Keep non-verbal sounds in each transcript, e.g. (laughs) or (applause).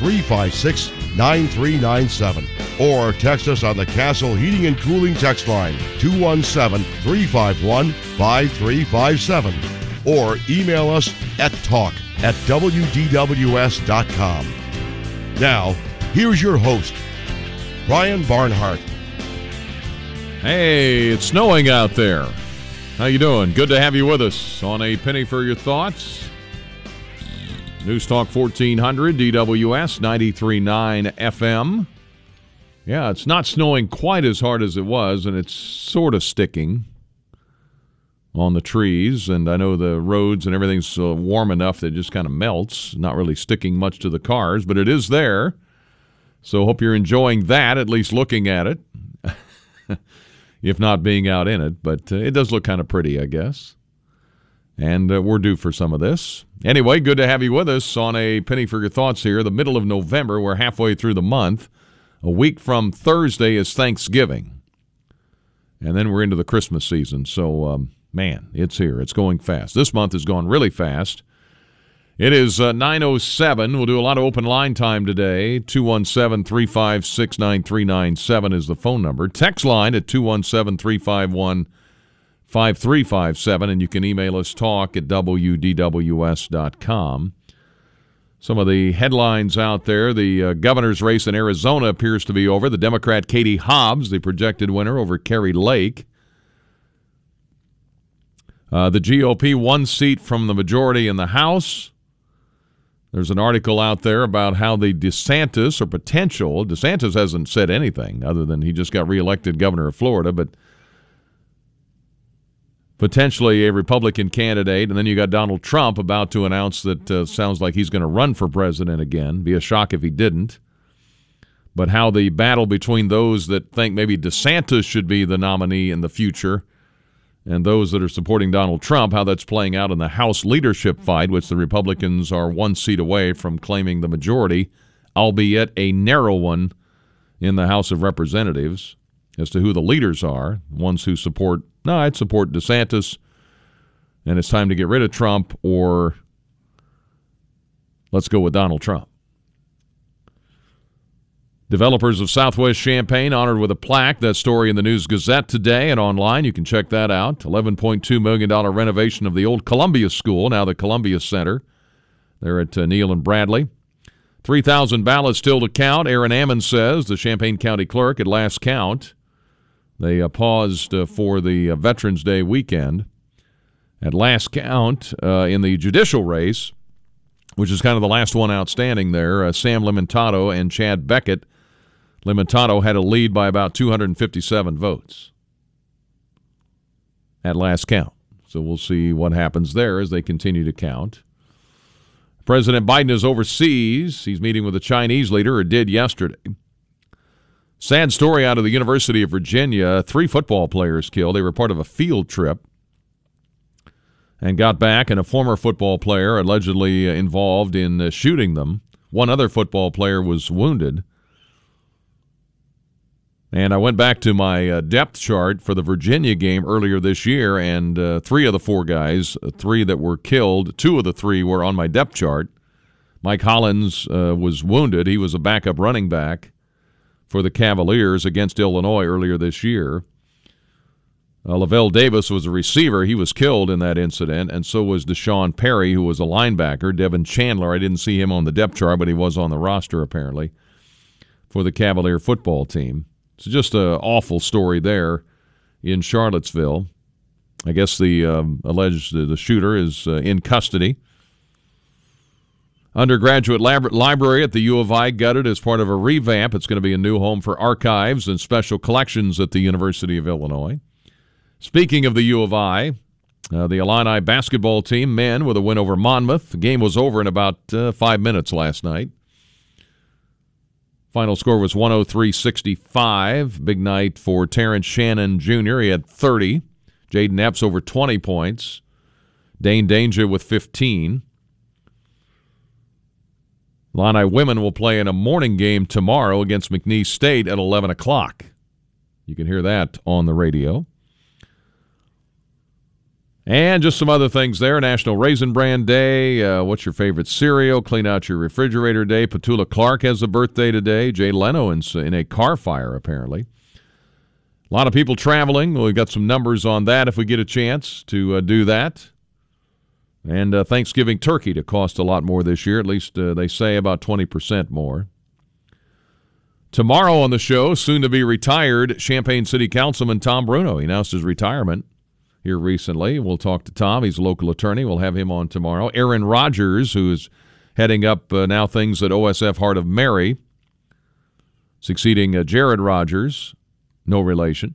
356 9397 or text us on the Castle Heating and Cooling text line 217 351 5357 or email us at talk at WDWS.com. Now, here's your host, Brian Barnhart. Hey, it's snowing out there. How you doing? Good to have you with us on a penny for your thoughts. News Talk 1400, DWS 93.9 FM. Yeah, it's not snowing quite as hard as it was, and it's sort of sticking on the trees. And I know the roads and everything's uh, warm enough that it just kind of melts, not really sticking much to the cars, but it is there. So hope you're enjoying that, at least looking at it, (laughs) if not being out in it. But uh, it does look kind of pretty, I guess. And uh, we're due for some of this. Anyway, good to have you with us on a Penny for Your Thoughts here. The middle of November, we're halfway through the month. A week from Thursday is Thanksgiving. And then we're into the Christmas season. So, um, man, it's here. It's going fast. This month has gone really fast. It is uh, 9.07. We'll do a lot of open line time today. 217 356 9397 is the phone number. Text line at 217 351 5357, and you can email us talk at WDWS.com. Some of the headlines out there the uh, governor's race in Arizona appears to be over. The Democrat Katie Hobbs, the projected winner over Kari Lake. Uh, the GOP one seat from the majority in the House. There's an article out there about how the DeSantis or potential DeSantis hasn't said anything other than he just got reelected governor of Florida, but potentially a Republican candidate, and then you got Donald Trump about to announce that uh, sounds like he's going to run for president again. Be a shock if he didn't. But how the battle between those that think maybe DeSantis should be the nominee in the future and those that are supporting Donald Trump, how that's playing out in the House leadership fight, which the Republicans are one seat away from claiming the majority, albeit a narrow one in the House of Representatives as to who the leaders are, ones who support, no, I'd support DeSantis, and it's time to get rid of Trump, or let's go with Donald Trump. Developers of Southwest Champaign honored with a plaque. That story in the News Gazette today and online. You can check that out. $11.2 million renovation of the old Columbia School, now the Columbia Center. There at uh, Neal and Bradley. 3,000 ballots still to count. Aaron Ammon says, the Champaign County clerk at last count. They uh, paused uh, for the uh, Veterans Day weekend. At last count, in the judicial race, which is kind of the last one outstanding there, Sam Limentato and Chad Beckett. Limentato had a lead by about 257 votes at last count. So we'll see what happens there as they continue to count. President Biden is overseas. He's meeting with a Chinese leader, or did yesterday. Sad story out of the University of Virginia. Three football players killed. They were part of a field trip and got back, and a former football player allegedly involved in uh, shooting them. One other football player was wounded. And I went back to my uh, depth chart for the Virginia game earlier this year, and uh, three of the four guys, uh, three that were killed, two of the three were on my depth chart. Mike Hollins uh, was wounded. He was a backup running back for the Cavaliers against Illinois earlier this year. Uh, Lavelle Davis was a receiver. He was killed in that incident, and so was Deshaun Perry, who was a linebacker. Devin Chandler, I didn't see him on the depth chart, but he was on the roster apparently for the Cavalier football team. It's just an awful story there in Charlottesville. I guess the um, alleged the shooter is uh, in custody. Undergraduate lab- library at the U of I gutted as part of a revamp. It's going to be a new home for archives and special collections at the University of Illinois. Speaking of the U of I, uh, the Illini basketball team, men, with a win over Monmouth. The game was over in about uh, five minutes last night. Final score was 103 65. Big night for Terrence Shannon Jr. He had 30. Jayden Epps over 20 points. Dain Dainja with 15. Illini women will play in a morning game tomorrow against McNeese State at 11 o'clock. You can hear that on the radio. And just some other things there. National Raisin Bran Day. Uh, what's your favorite cereal? Clean out your refrigerator day. Petula Clark has a birthday today. Jay Leno in, in a car fire, apparently. A lot of people traveling. We've got some numbers on that if we get a chance to uh, do that. And uh, Thanksgiving turkey to cost a lot more this year. At least uh, they say about 20% more. Tomorrow on the show, soon to be retired Champaign City Councilman Tom Bruno. He announced his retirement here recently. We'll talk to Tom. He's a local attorney. We'll have him on tomorrow. Aaron Rogers, who's heading up uh, now things at OSF Heart of Mary, succeeding uh, Jared Rogers, no relation.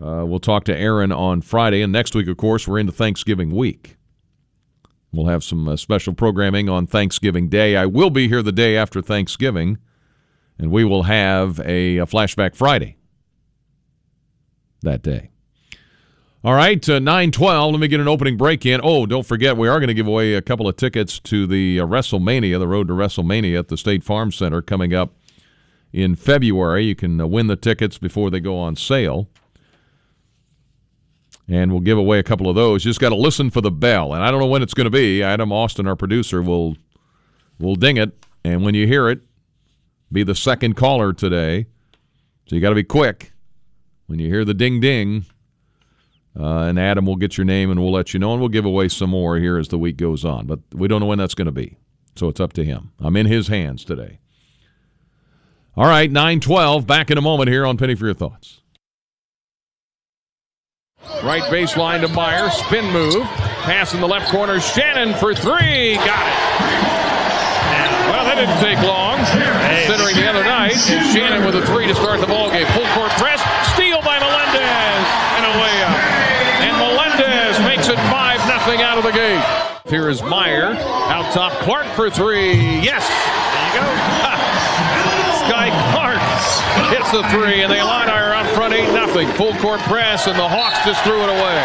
Uh, we'll talk to Aaron on Friday. And next week, of course, we're into Thanksgiving week. We'll have some uh, special programming on Thanksgiving Day. I will be here the day after Thanksgiving, and we will have a, a Flashback Friday that day. All right, uh, 912. Let me get an opening break in. Oh, don't forget, we are going to give away a couple of tickets to the uh, WrestleMania, the road to WrestleMania at the State Farm Center coming up in February. You can uh, win the tickets before they go on sale. And we'll give away a couple of those. You just got to listen for the bell. And I don't know when it's going to be. Adam Austin, our producer, will will ding it. And when you hear it, be the second caller today. So you got to be quick. When you hear the ding ding, uh, and Adam will get your name and we'll let you know, and we'll give away some more here as the week goes on. But we don't know when that's going to be. So it's up to him. I'm in his hands today. All right, 912. Back in a moment here on Penny for Your Thoughts. Right baseline to Mayer. Spin move. Pass in the left corner. Shannon for three. Got it. Well, that didn't take long. Considering the other night, Shannon with a three to start the ball game. Full court press. Steal by Melendez. And a layup. And Melendez makes it 5 nothing out of the gate. Here is Mayer. Out top, Clark for three. Yes. There you go. (laughs) Skyy Clark hits the three, and the Illini are on front 8 nothing. Full court press, and the Hawks just threw it away.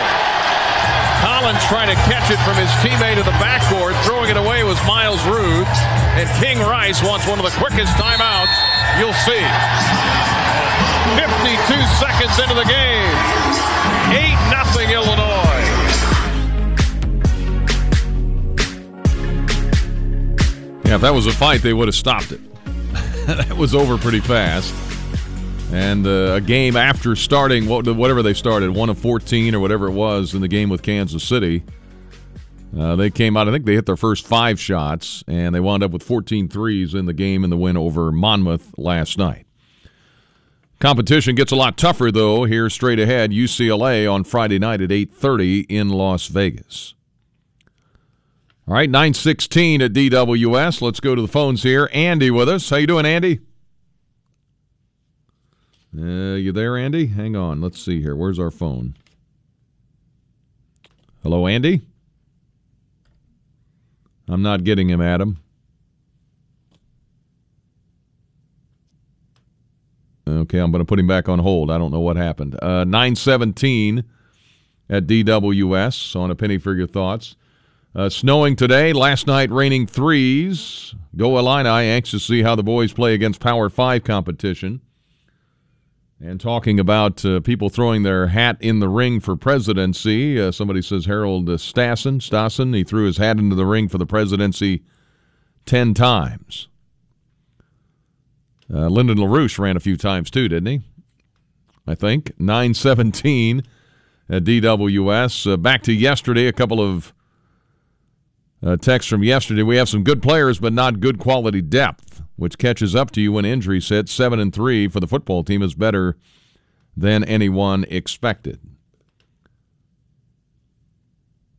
Collins trying to catch it from his teammate in the backcourt. Throwing it away was Miles Rude. And King Rice wants one of the quickest timeouts you'll see. 52 seconds into the game. 8 nothing Illinois. Yeah, if that was a fight, they would have stopped it. (laughs) that was over pretty fast. And uh, a game after starting whatever they started, one of 14 or whatever it was in the game with Kansas City, uh, they came out. I think they hit their first five shots, and they wound up with 14 threes in the game in the win over Monmouth last night. Competition gets a lot tougher though. Here straight ahead, UCLA on Friday night at 8:30 in Las Vegas. All right, 916 at DWS. Let's go to the phones here. Andy with us. How you doing, Andy? Uh, you there, Andy? Hang on. Let's see here. Where's our phone? Hello, Andy? I'm not getting him, Adam. Okay, I'm going to put him back on hold. I don't know what happened. Uh, 917 at DWS on a penny for your thoughts. Uh, snowing today. Last night, raining threes. Go Illini. Anxious to see how the boys play against Power 5 competition. And talking about uh, people throwing their hat in the ring for presidency. Uh, somebody says Harold Stassen. Stassen, he threw his hat into the ring for the presidency 10 times. Uh, Lyndon LaRouche ran a few times too, didn't he? I think. 917 at DWS. Uh, back to yesterday, a couple of A text from yesterday. We have some good players, but not good quality depth, which catches up to you when injury hit. Seven and three for the football team is better than anyone expected.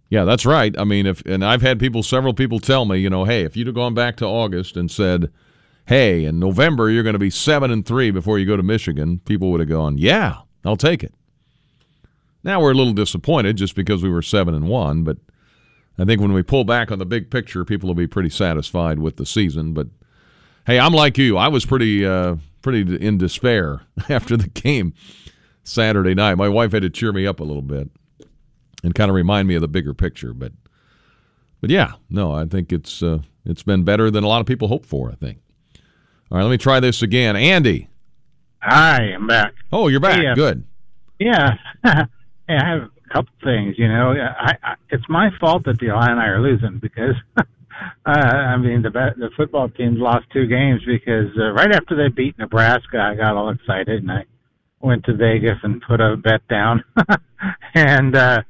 Yeah, that's right. I mean, if and I've had people, several people tell me, you know, hey, if you'd have gone back to August and said, hey, in November you're going to be seven and three before you go to Michigan, people would have gone, yeah, I'll take it. Now we're a little disappointed just because we were seven and one, but I think when we pull back on the big picture, people will be pretty satisfied with the season. But hey, I'm like you. I was pretty, uh, pretty in despair (laughs) after the game Saturday night. My wife had to cheer me up a little bit and kind of remind me of the bigger picture. But, but yeah, no, I think it's uh, it's been better than a lot of people hoped for. I think. All right, let me try this again. Andy. Hi, I'm back. Oh, you're back. Hey, uh, Good. Yeah. (laughs) hey, I have a couple things. You know, I, I it's my fault that the Illini are losing because, (laughs) uh, I mean, the the football team's lost two games because uh, right after they beat Nebraska, I got all excited and I went to Vegas and put a bet down, (laughs) and uh,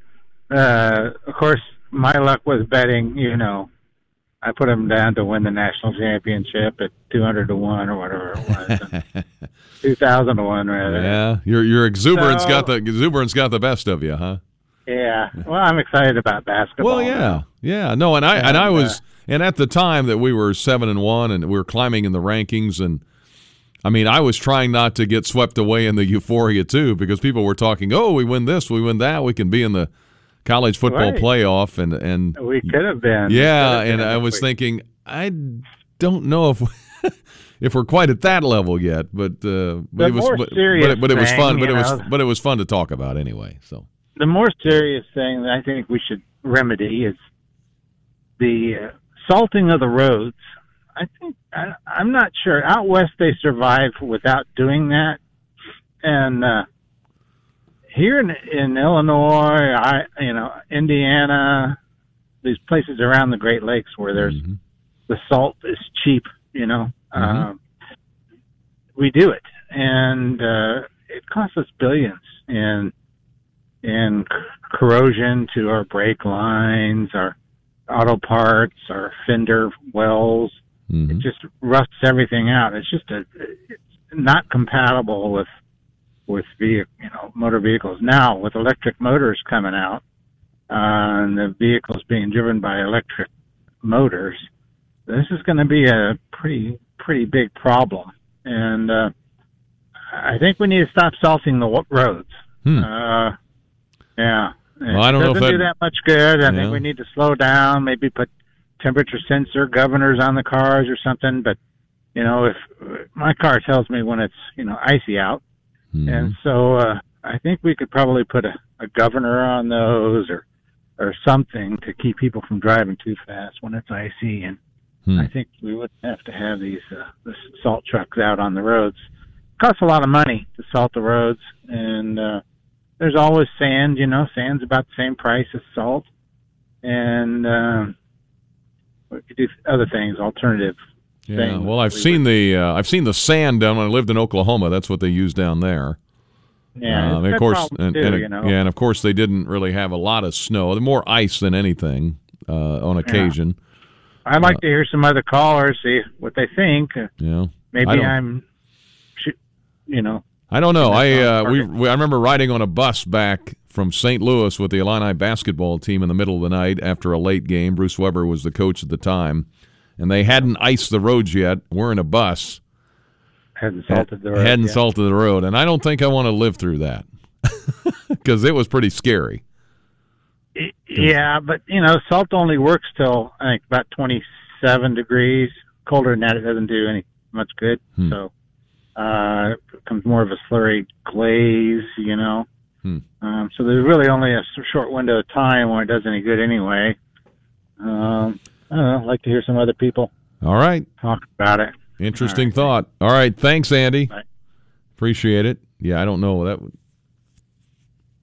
uh, of course, my luck was betting. You know, I put them down to win the national championship at two hundred to one or whatever it was, (laughs) two thousand to one rather. Yeah, your your exuberance So- got the exuberance got the best of you, huh? Yeah. Well, I'm excited about basketball. Well, yeah, yeah. No, and I and, And, I was uh, and at the time that we were seven and one and we were climbing in the rankings and. I mean, I was trying not to get swept away in the euphoria too, because people were talking, "Oh, we win this, we win that, we can be in the college football Right. playoff," and and We could have been. yeah, could and I was we- thinking, I don't know if (laughs) if we're quite at that level yet, but uh, but it was but, but, it, but it was fun, but it was but it was fun to talk about anyway. So the more serious thing that I think we should remedy is the uh, salting of the roads. I think I, I'm not sure. Out west, they survive without doing that, and uh, here in, in Illinois, I you know Indiana, these places around the Great Lakes where there's mhm. the salt is cheap, you know. Mhm. Um, we do it, and uh, it costs us billions in in corrosion to our brake lines, our auto parts, our fender wells. It Mhm. just rusts everything out. It's just a it's not compatible with with vehi- you know motor vehicles now with electric motors coming out uh, and the vehicles being driven by electric motors this is going to be a pretty pretty big problem and uh, I think we need to stop salting the roads Hmm. uh, yeah Well, I don't know if doesn't do that- that much good I Yeah. think we need to slow down maybe put temperature sensor governors on the cars or something but you know if my car tells me when it's you know icy out Mhm. and so uh, I think we could probably put a, a governor on those or or something to keep people from driving too fast when it's icy. And Hmm. I think we would have to have these uh, the salt trucks out on the roads. costs a lot of money to salt the roads, and uh, there's always sand. You know, sand's about the same price as salt, and um, we could do other things, alternative. Yeah, thing well, I've we seen the uh, I've seen the sand down when I lived in Oklahoma. That's what they use down there. Yeah, Um, of course, and, too, and- you know. yeah, and of course they didn't really have a lot of snow. More ice than anything uh, on occasion. I'd like to hear some other callers see what they think. Uh, know, Maybe I'm, you know, I don't know. I uh, we, we I remember riding on a bus back from St. Louis with the Illini basketball team in the middle of the night after a late game. Bruce Weber was the coach at the time, and they hadn't iced the roads yet. We're in a bus, hadn't salted the road. hadn't yet. salted the road, and I don't think I want to live through that (laughs) because it was pretty scary. Yeah, but you know, salt only works till I think about 27 degrees. Colder than that, it doesn't do any much good. Hmm. So uh, it becomes more of a slurry glaze, you know. Hmm. Um, so there's really only a short window of time when it does any good anyway. Um, I don't know. I'd like to hear some other people All right. talk about it. Interesting thought. All right, thanks, Andy. Bye. Appreciate it. Yeah, I don't know that. would-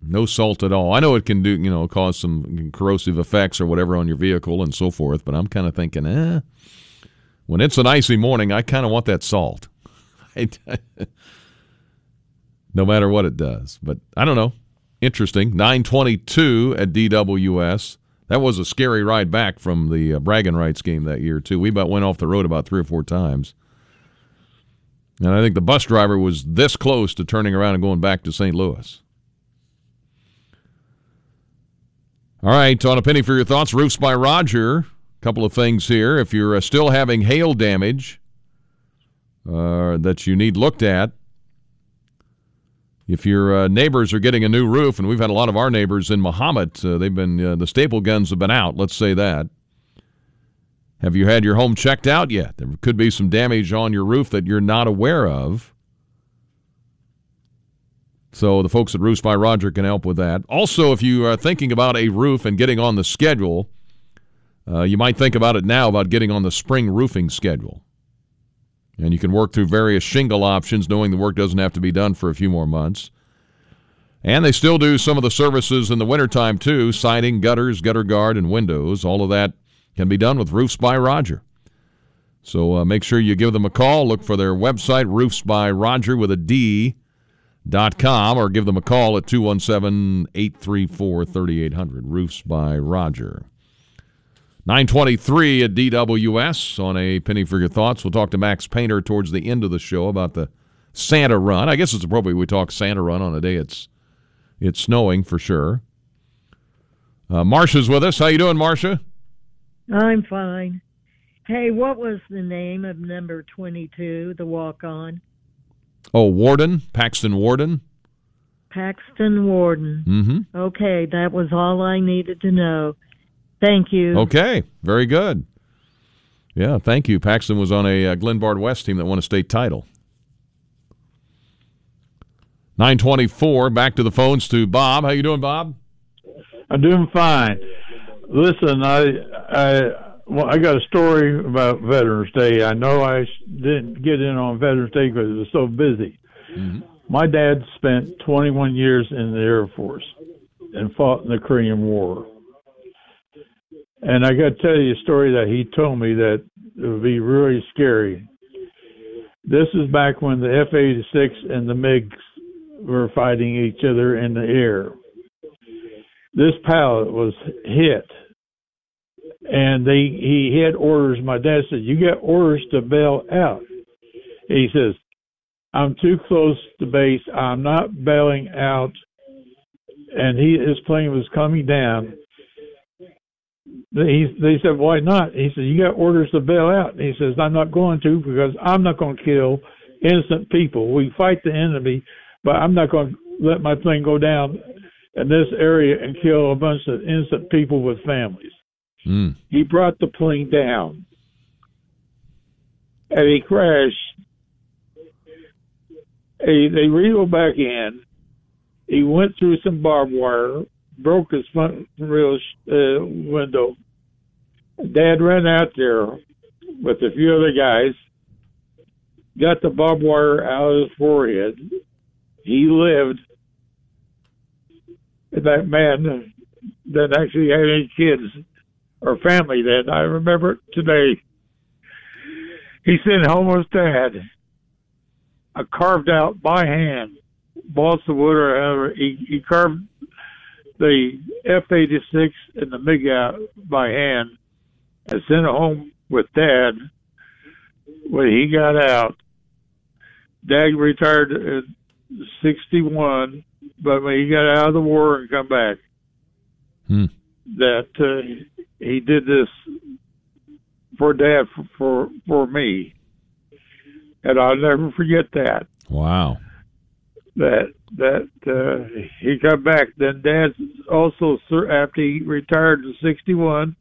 No salt at all. I know it can do, you know, cause some corrosive effects or whatever on your vehicle and so forth. But I'm kind of thinking, eh, when it's an icy morning, I kind of want that salt. (laughs) no matter what it does. But I don't know. Interesting. 922 at DWS. That was a scary ride back from the uh, bragging rights game that year too. We about went off the road about three or four times, and I think the bus driver was this close to turning around and going back to St. Louis. All right, on a penny for your thoughts. Roofs by Roger. A couple of things here. If you're uh, still having hail damage uh, that you need looked at, if your uh, neighbors are getting a new roof, and we've had a lot of our neighbors in Mahomet, uh, they've been uh, the staple guns have been out. Let's say that. Have you had your home checked out yet? There could be some damage on your roof that you're not aware of. So the folks at Roofs by Roger can help with that. Also, if you are thinking about a roof and getting on the schedule, uh, you might think about it now about getting on the spring roofing schedule. And you can work through various shingle options, knowing the work doesn't have to be done for a few more months. And they still do some of the services in the wintertime, too siding, gutters, gutter guard, and windows. All of that can be done with Roofs by Roger. So uh, make sure you give them a call. Look for their website, Roofs by Roger with a D dot com, or give them a call at 217 834 3800. Roofs by Roger. 923 at DWS on a penny for your thoughts. We'll talk to Max Painter towards the end of the show about the Santa run. I guess it's appropriate we talk Santa run on a day it's it's snowing for sure. Uh, Marcia's with us. How you doing, Marcia? I'm fine. Hey, what was the name of number 22, the walk on? Oh, Warden, Paxton Warden. Paxton Warden. Mm-hmm. Okay, that was all I needed to know. Thank you. Okay, very good. Yeah, thank you. Paxton was on a uh, Glenbard West team that won a state title. 924, back to the phones to Bob. How you doing, Bob? I'm doing fine. Listen, I I well, I got a story about Veterans Day. I know I didn't get in on Veterans Day because it was so busy. Mm-hmm. My dad spent 21 years in the Air Force and fought in the Korean War. And I got to tell you a story that he told me that would be really scary. This is back when the F 86 and the MiGs were fighting each other in the air. This pilot was hit, and they he had orders. My dad said, "You got orders to bail out." He says, "I'm too close to base. I'm not bailing out." And he his plane was coming down. He, they said, "Why not?" He said, "You got orders to bail out." And he says, "I'm not going to because I'm not going to kill innocent people. We fight the enemy, but I'm not going to let my plane go down in this area and kill a bunch of innocent people with families. Mm. He brought the plane down and he crashed. He, they reeled back in. He went through some barbed wire, broke his front real uh, window. Dad ran out there with a few other guys, got the barbed wire out of his forehead, he lived. That man didn't actually have any kids or family then. I remember today. He sent home with dad a carved out by hand balsa wood or however he, he carved the F eighty six and the MiG out by hand and sent it home with dad when he got out. Dad retired in 61, but when he got out of the war and come back, hmm. that uh, he did this for Dad for, for for me, and I'll never forget that. Wow. That that uh, he come back. Then Dad also after he retired in '61,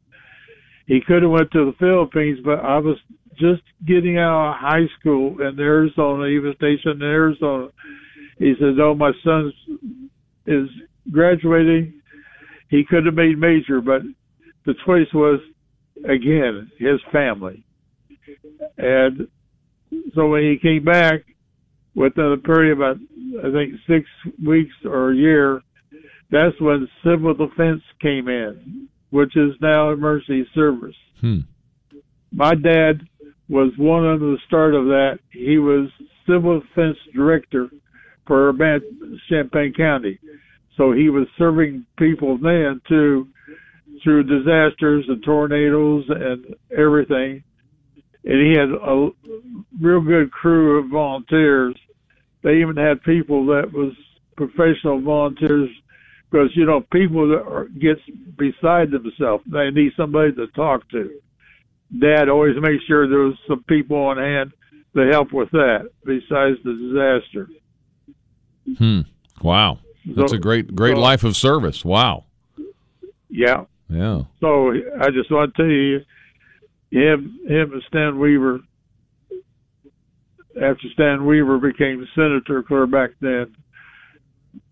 he could have went to the Philippines, but I was just getting out of high school in Arizona. He was stationed in Arizona he says, "Oh, my son is graduating. He could have made major, but the choice was again his family." And so when he came back, within a period of about I think six weeks or a year, that's when civil defense came in, which is now emergency service. Hmm. My dad was one of the start of that. He was civil defense director for Champaign County. So he was serving people then too through disasters and tornadoes and everything. And he had a real good crew of volunteers. They even had people that was professional volunteers because you know people that are, gets beside themselves. They need somebody to talk to. Dad always makes sure there's some people on hand to help with that besides the disaster. Hmm. Wow. That's so, a great great so, life of service. Wow. Yeah. Yeah. So I just want to tell you, him him and Stan Weaver. After Stan Weaver became senator, clear back then,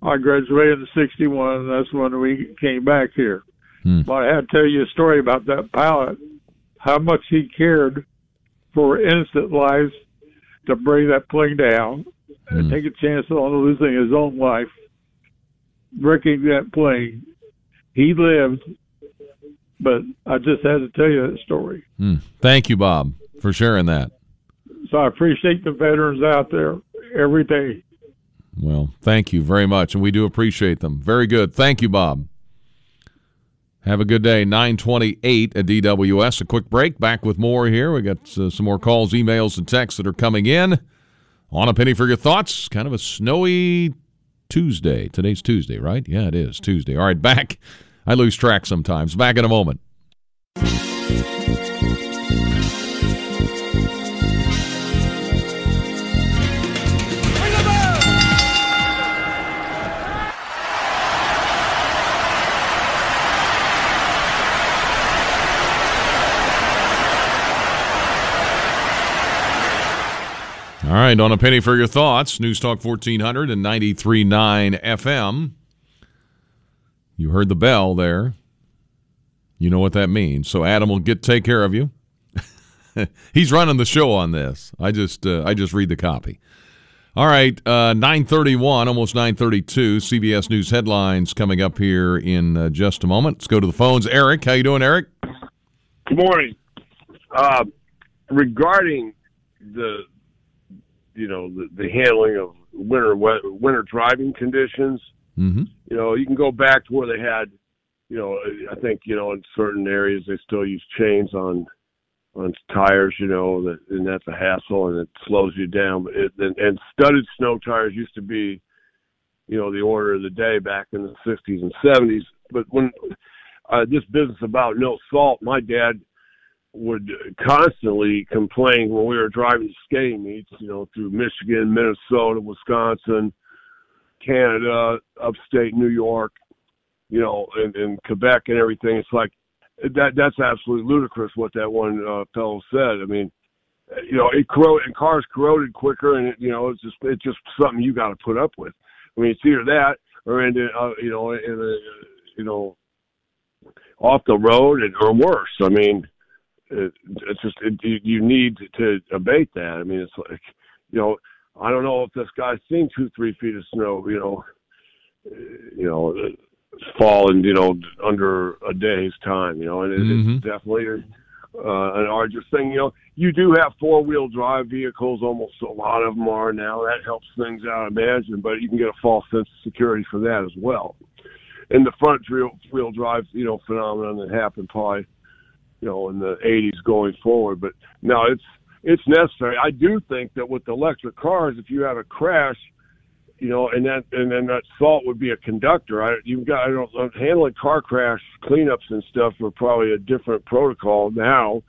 I graduated in '61, and that's when we came back here. Hmm. But I had to tell you a story about that pilot, how much he cared for innocent lives to bring that plane down hmm. and take a chance on losing his own life, wrecking that plane. He lived, but I just had to tell you that story. Hmm. Thank you, Bob, for sharing that. So I appreciate the veterans out there every day. Well, thank you very much, and we do appreciate them. Very good. Thank you, Bob. Have a good day. 928 at DWS. A quick break. Back with more here. We got uh, some more calls, emails, and texts that are coming in. On a penny for your thoughts. Kind of a snowy Tuesday. Today's Tuesday, right? Yeah, it is Tuesday. All right, back. I lose track sometimes. Back in a moment. All right, on a penny for your thoughts, News Talk 1400 and 93.9 FM. You heard the bell there. You know what that means. So Adam will get take care of you. (laughs) He's running the show on this. I just uh, I just read the copy. All right, uh, 931, almost 932. CBS News headlines coming up here in uh, just a moment. Let's go to the phones. Eric, how you doing, Eric? Good morning. Uh, regarding the you know the, the handling of winter winter driving conditions. Mm-hmm. You know, you can go back to where they had, you know, I think you know in certain areas they still use chains on on tires. You know, that and that's a hassle and it slows you down. But it, and, and studded snow tires used to be, you know, the order of the day back in the 60s and 70s. But when uh, this business about no salt, my dad would constantly complain when we were driving to skating meets, you know, through Michigan, Minnesota, Wisconsin, Canada, upstate New York, you know, and, and Quebec and everything. It's like that. That's absolutely ludicrous what that one uh, fellow said. I mean, you know, it corroded and cars corroded quicker, and it, you know, it's just it's just something you got to put up with. I mean, it's either that or in uh, you know, in a, you know, off the road and, or worse. I mean it, it's just it, you need to abate that. I mean, it's like you know, I don't know if this guy's seen two, three feet of snow. You know, you know, falling. You know, under a day's time. You know, and it, mm-hmm. it's definitely uh, an arduous thing. You know, you do have four wheel drive vehicles. Almost a lot of them are now. That helps things out, I imagine. But you can get a false sense of security for that as well. And the front wheel drive, you know, phenomenon that happened probably you know, in the 80s going forward. But no, it's it's necessary. I do think that with electric cars, if you have a crash, you know, and that and then that salt would be a conductor. I, you've got I don't handling car crash cleanups and stuff are probably a different protocol now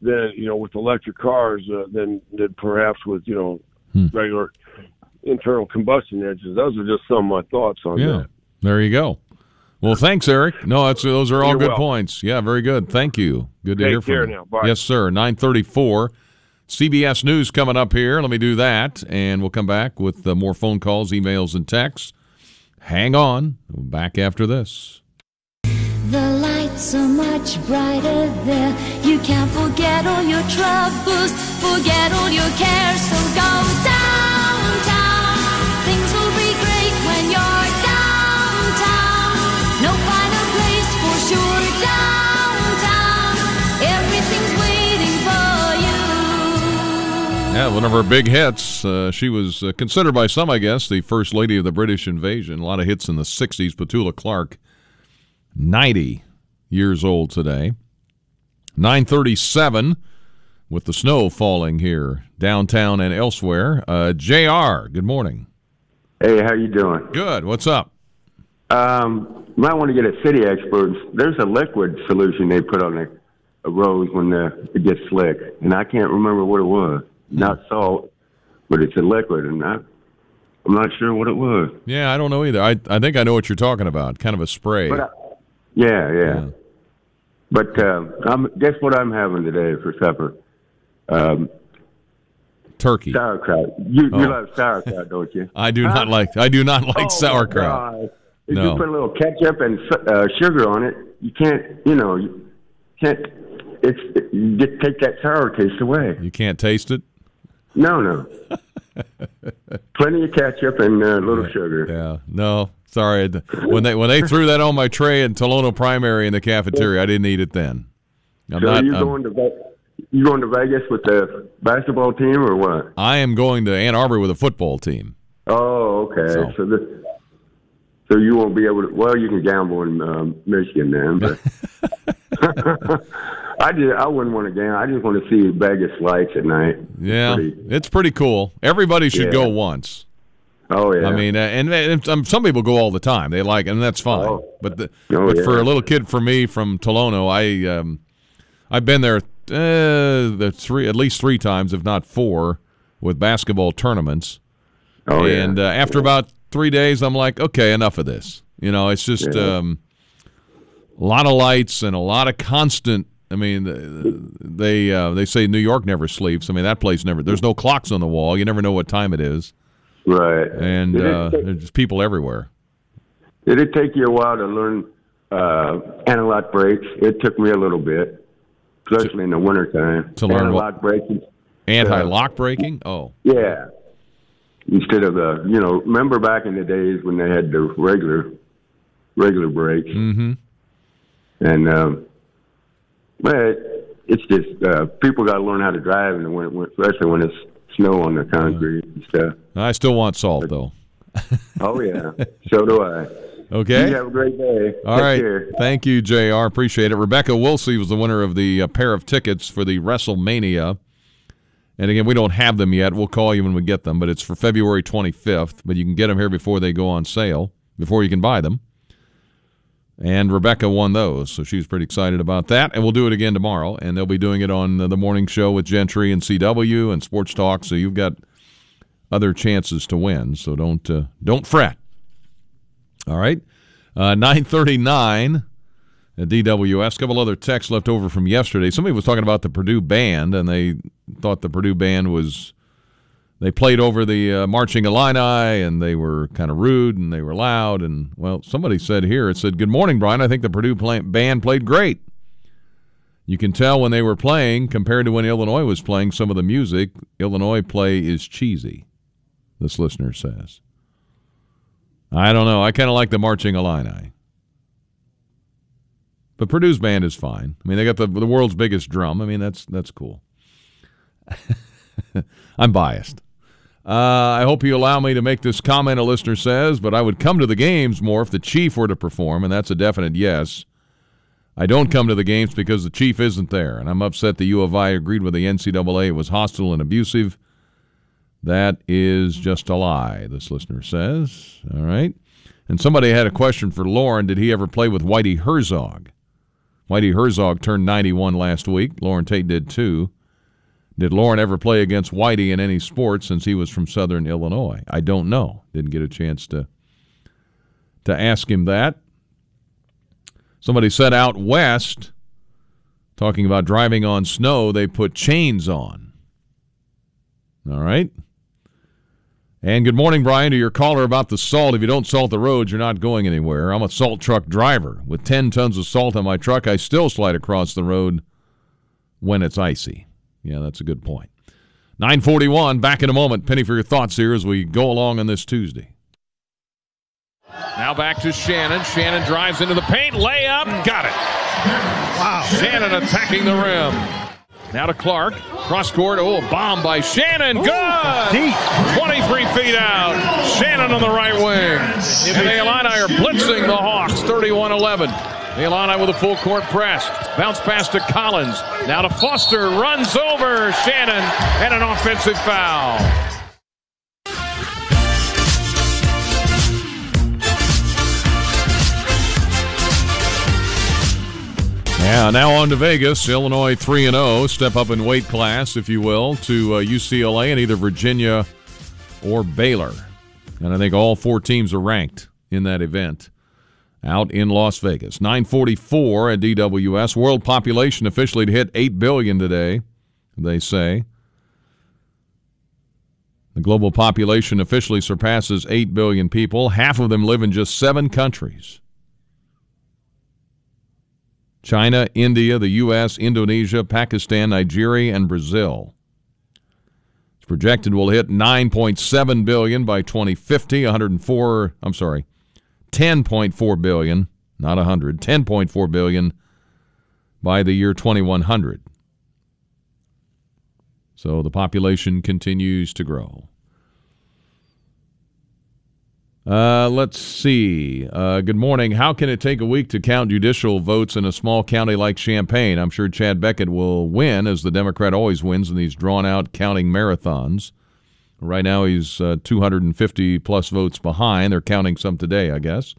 than you know with electric cars uh, than than perhaps with you know hmm. regular internal combustion engines. Those are just some of my thoughts on that. yeah. that. There you go. Well, thanks, Eric. No, that's those are all You're good welcome. points. Yeah, very good. Thank you. Good to Take hear from care you. Now. Bye. Yes, sir. Nine thirty-four. CBS News coming up here. Let me do that, and we'll come back with uh, more phone calls, emails, and texts. Hang on. Back after this. The lights are much brighter there. You can't forget all your troubles, forget all your cares. So go downtown. Yeah, one of her big hits. Uh, she was uh, considered by some, I guess, the first lady of the British invasion. A lot of hits in the 60s. Petula Clark, 90 years old today. 937 with the snow falling here downtown and elsewhere. Uh, JR, good morning. Hey, how you doing? Good. What's up? Um, might want to get a city expert. There's a liquid solution they put on the a roads when the, it gets slick, and I can't remember what it was. Not salt, but it's a liquid, and I, I'm not sure what it was. Yeah, I don't know either. I I think I know what you're talking about. Kind of a spray. But I, yeah, yeah. But uh, I'm, guess what I'm having today for supper? Um, Turkey. Sauerkraut. You, Oh. you love sauerkraut, don't you? (laughs) I do not like I do not like Oh, sauerkraut. God. If No. you put a little ketchup and uh, sugar on it, you can't, you know, you can't. It's you get take that sour taste away. You can't taste it. No, no. (laughs) Plenty of ketchup and uh, a little sugar. Yeah, no, sorry. When they when they threw that on my tray in Tolono Primary in the cafeteria, I didn't eat it then. I'm so not. you I'm- going to you going to Vegas with the basketball team or what? I am going to Ann Arbor with a football team. Oh, okay. So- So, this, so you won't be able to. Well, you can gamble in um, Michigan then, but (laughs) I did. I wouldn't want to gamble. I just want to see Vegas lights at night. Yeah, Pretty- it's pretty cool. Everybody should Yeah. go once. Oh yeah. I mean, uh, and, and some some people go all the time. They like, and that's fine. Oh. But the, Oh, but yeah. for a little kid, for me from Tolono, I um, I've been there uh, the three at least three times, if not four, with basketball tournaments. oh yeah. and uh, after about three days, I'm like, okay, enough of this. You know, it's just Yeah. um, a lot of lights and a lot of constant. I mean, they uh, they say New York never sleeps. I mean, that place never. There's no clocks on the wall. You never know what time it is, right. and uh, take- there's just people everywhere. Did it take you a while to learn uh, analog brakes? It took me a little bit, especially in the wintertime. To learn what- analog braking. Anti-lock braking. Oh, Yeah. Instead of the, you know, remember back in the days when they had the regular, regular brakes, mm-hmm. and um, but it's just uh, people got to learn how to drive and winter, when- especially when it's snow on the concrete and stuff. I still want salt though. (laughs) Oh yeah, so do I. Okay. You have a great day. All Take right. care. Thank you, JR. Appreciate it. Rebecca Wilsey was the winner of the uh, pair of tickets for the WrestleMania. And again, we don't have them yet. We'll call you when we get them, but it's for February 25th. But you can get them here before they go on sale, before you can buy them. And Rebecca won those, so she was pretty excited about that. And we'll do it again tomorrow. And they'll be doing it on the morning show with Gentry and CW and Sports Talk. So you've got other chances to win. So don't uh, don't fret. All right. Uh, 939 at DWS. A couple other texts left over from yesterday. Somebody was talking about the Purdue band, and they thought the Purdue band was. They played over the uh, marching Illini, and they were kind of rude, and they were loud. And, well, somebody said here, it said, Good morning, Brian. I think the Purdue play- band played great. You can tell when they were playing compared to when Illinois was playing some of the music. Illinois play is cheesy, this listener says. I don't know. I kind of like the Marching Illini. But Purdue's band is fine. I mean, they got the the world's biggest drum. I mean, that's that's cool. (laughs) I'm biased. Uh, I hope you allow me to make this comment. A listener says, but I would come to the games more if the chief were to perform, and that's a definite yes. I don't come to the games because the chief isn't there, and I'm upset the U of I agreed with the NCAA. It was hostile and abusive. That is just a lie, this listener says. All right. And somebody had a question for Loren. Did he ever play with Whitey Herzog? Whitey Herzog turned 91 last week. Loren Tate did too. Did Loren ever play against Whitey in any sport since he was from Southern Illinois? I don't know. Didn't get a chance to to ask him that. Somebody said out west, talking about driving on snow, they put chains on. All right. And good morning, Brian, to your caller about the salt. If you don't salt the roads, you're not going anywhere. I'm a salt truck driver. With 10 tons of salt on my truck, I still slide across the road when it's icy. Yeah, that's a good point. 941, back in a moment. Penny for your thoughts here as we go along on this Tuesday. Now back to Shannon. Shannon drives into the paint. Layup. Got it. Wow. Shannon attacking the rim. Now to Clark. Cross court. Oh, bomb by Shannon. Good. 23 feet out. Shannon on the right wing. And the Illini are blitzing the Hawks 31 11. The Illini with a full court press. Bounce pass to Collins. Now to Foster. Runs over Shannon. And an offensive foul. Yeah, now on to Vegas. Illinois 3 and 0. Step up in weight class, if you will, to uh, UCLA and either Virginia or Baylor. And I think all four teams are ranked in that event out in Las Vegas. 944 at DWS. World population officially to hit 8 billion today, they say. The global population officially surpasses 8 billion people. Half of them live in just seven countries. China, India, the U.S., Indonesia, Pakistan, Nigeria, and Brazil. It's projected will hit 9.7 billion by 2050, 104, I'm sorry, 10.4 billion, not 100, 10.4 billion by the year 2100. So the population continues to grow. Uh, let's see. Uh, good morning. How can it take a week to count judicial votes in a small county like Champaign? I'm sure Chad Beckett will win, as the Democrat always wins in these drawn out counting marathons. Right now, he's uh, 250 plus votes behind. They're counting some today, I guess.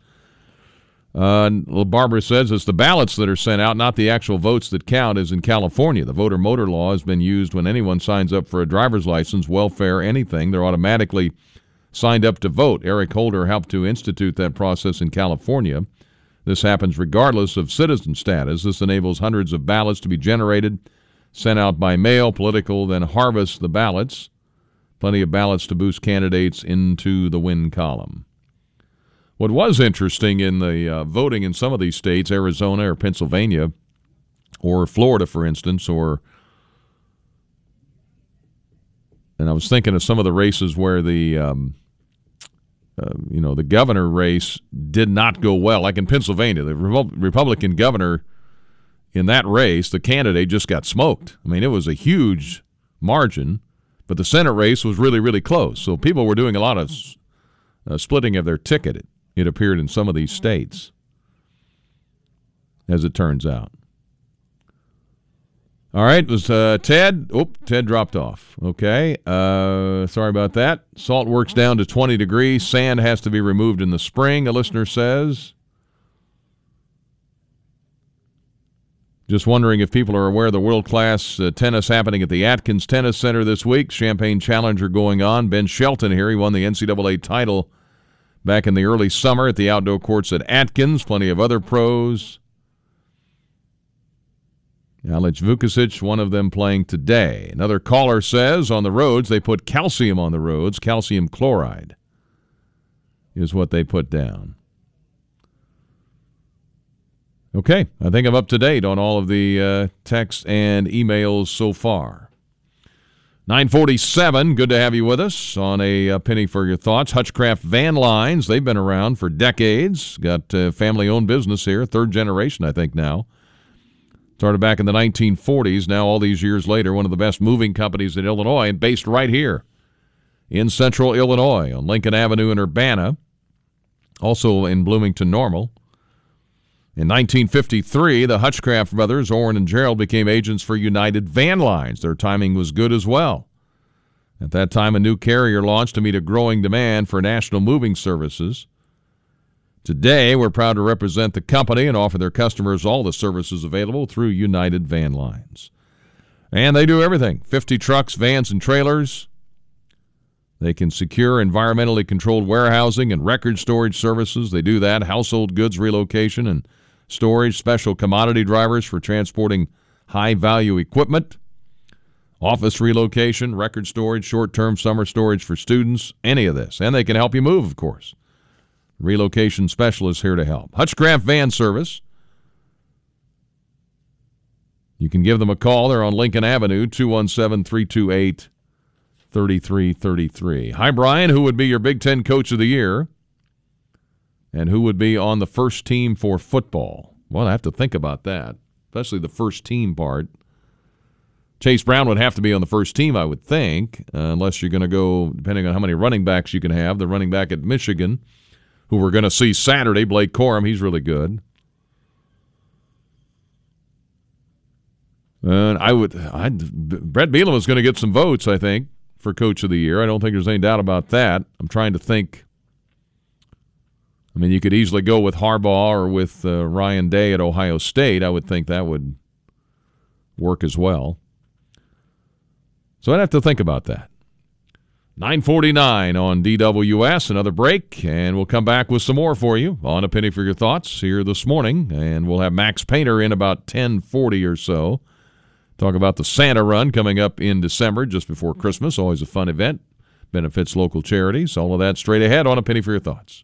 Uh, Barbara says it's the ballots that are sent out, not the actual votes that count, as in California. The voter motor law has been used when anyone signs up for a driver's license, welfare, anything. They're automatically signed up to vote. Eric Holder helped to institute that process in California. This happens regardless of citizen status. This enables hundreds of ballots to be generated, sent out by mail. Political then harvest the ballots. Plenty of ballots to boost candidates into the win column. What was interesting in the uh, voting in some of these states, Arizona or Pennsylvania, or Florida, for instance, or and I was thinking of some of the races where the um, uh, you know, the governor race did not go well. Like in Pennsylvania, the Republican governor in that race, the candidate just got smoked. I mean, it was a huge margin, but the Senate race was really, really close. So people were doing a lot of uh, splitting of their ticket, it, appeared in some of these states, as it turns out. All right, it was uh, Ted. Oh, Ted dropped off. Okay, uh, sorry about that. Salt works down to 20 degrees. Sand has to be removed in the spring, a listener says. Just wondering if people are aware of the world class uh, tennis happening at the Atkins Tennis Center this week. Champaign Challenger going on. Ben Shelton here. He won the NCAA title back in the early summer at the outdoor courts at Atkins. Plenty of other pros. Alex Vukusic, one of them playing today. Another caller says on the roads they put calcium on the roads. Calcium chloride is what they put down. Okay, I think I'm up to date on all of the uh, texts and emails so far. 947, good to have you with us on a, a uh, penny for your thoughts. Hutchcraft Van Lines, they've been around for decades. Got uh, family owned business here, third generation, I think, now. Started back in the 1940s. Now, all these years later, one of the best moving companies in Illinois and based right here in central Illinois on Lincoln Avenue in Urbana, also in Bloomington Normal. In 1953, the Hutchcraft brothers, Orrin and Gerald, became agents for United Van Lines. Their timing was good as well. At that time, a new carrier launched to meet a growing demand for national moving services. Today, we're proud to represent the company and offer their customers all the services available through United Van Lines. And they do everything 50 trucks, vans, and trailers. They can secure environmentally controlled warehousing and record storage services. They do that, household goods relocation and storage, special commodity drivers for transporting high value equipment, office relocation, record storage, short term summer storage for students, any of this. And they can help you move, of course. Relocation specialist here to help. Hutchcraft Van Service. You can give them a call. They're on Lincoln Avenue, 217 328 3333. Hi, Brian. Who would be your Big Ten Coach of the Year? and who would be on the first team for football. Well, I have to think about that, especially the first team part. Chase Brown would have to be on the first team, I would think, uh, unless you're going to go, depending on how many running backs you can have. The running back at Michigan, who we're going to see Saturday, Blake Corum, he's really good. And I would, i Brett Bielema is going to get some votes, I think, for Coach of the Year. I don't think there's any doubt about that. I'm trying to think I mean, you could easily go with Harbaugh or with uh, Ryan Day at Ohio State. I would think that would work as well. So I'd have to think about that. 949 on DWS, another break, and we'll come back with some more for you on A Penny for Your Thoughts here this morning. And we'll have Max Painter in about 1040 or so. Talk about the Santa Run coming up in December, just before Christmas. Always a fun event. Benefits local charities. All of that straight ahead on A Penny for Your Thoughts.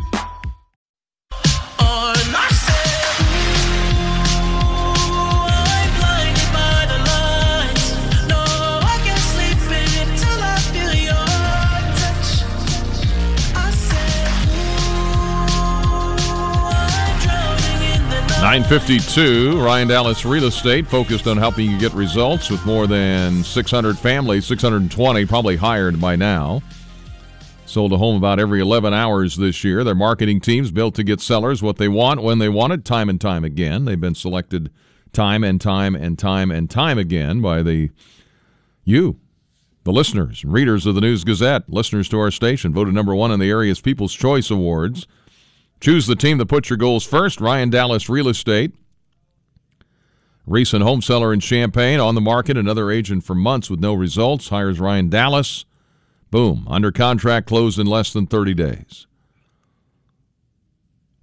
Nine fifty-two. Ryan Dallas Real Estate focused on helping you get results with more than 600 families, 620 probably hired by now. Sold a home about every 11 hours this year. Their marketing team's built to get sellers what they want when they want it, time and time again. They've been selected time and time and time and time again by the you, the listeners and readers of the News Gazette, listeners to our station, voted number one in the area's People's Choice Awards. Choose the team that puts your goals first. Ryan Dallas Real Estate. Recent home seller in Champaign on the market. Another agent for months with no results. Hires Ryan Dallas. Boom. Under contract, closed in less than 30 days.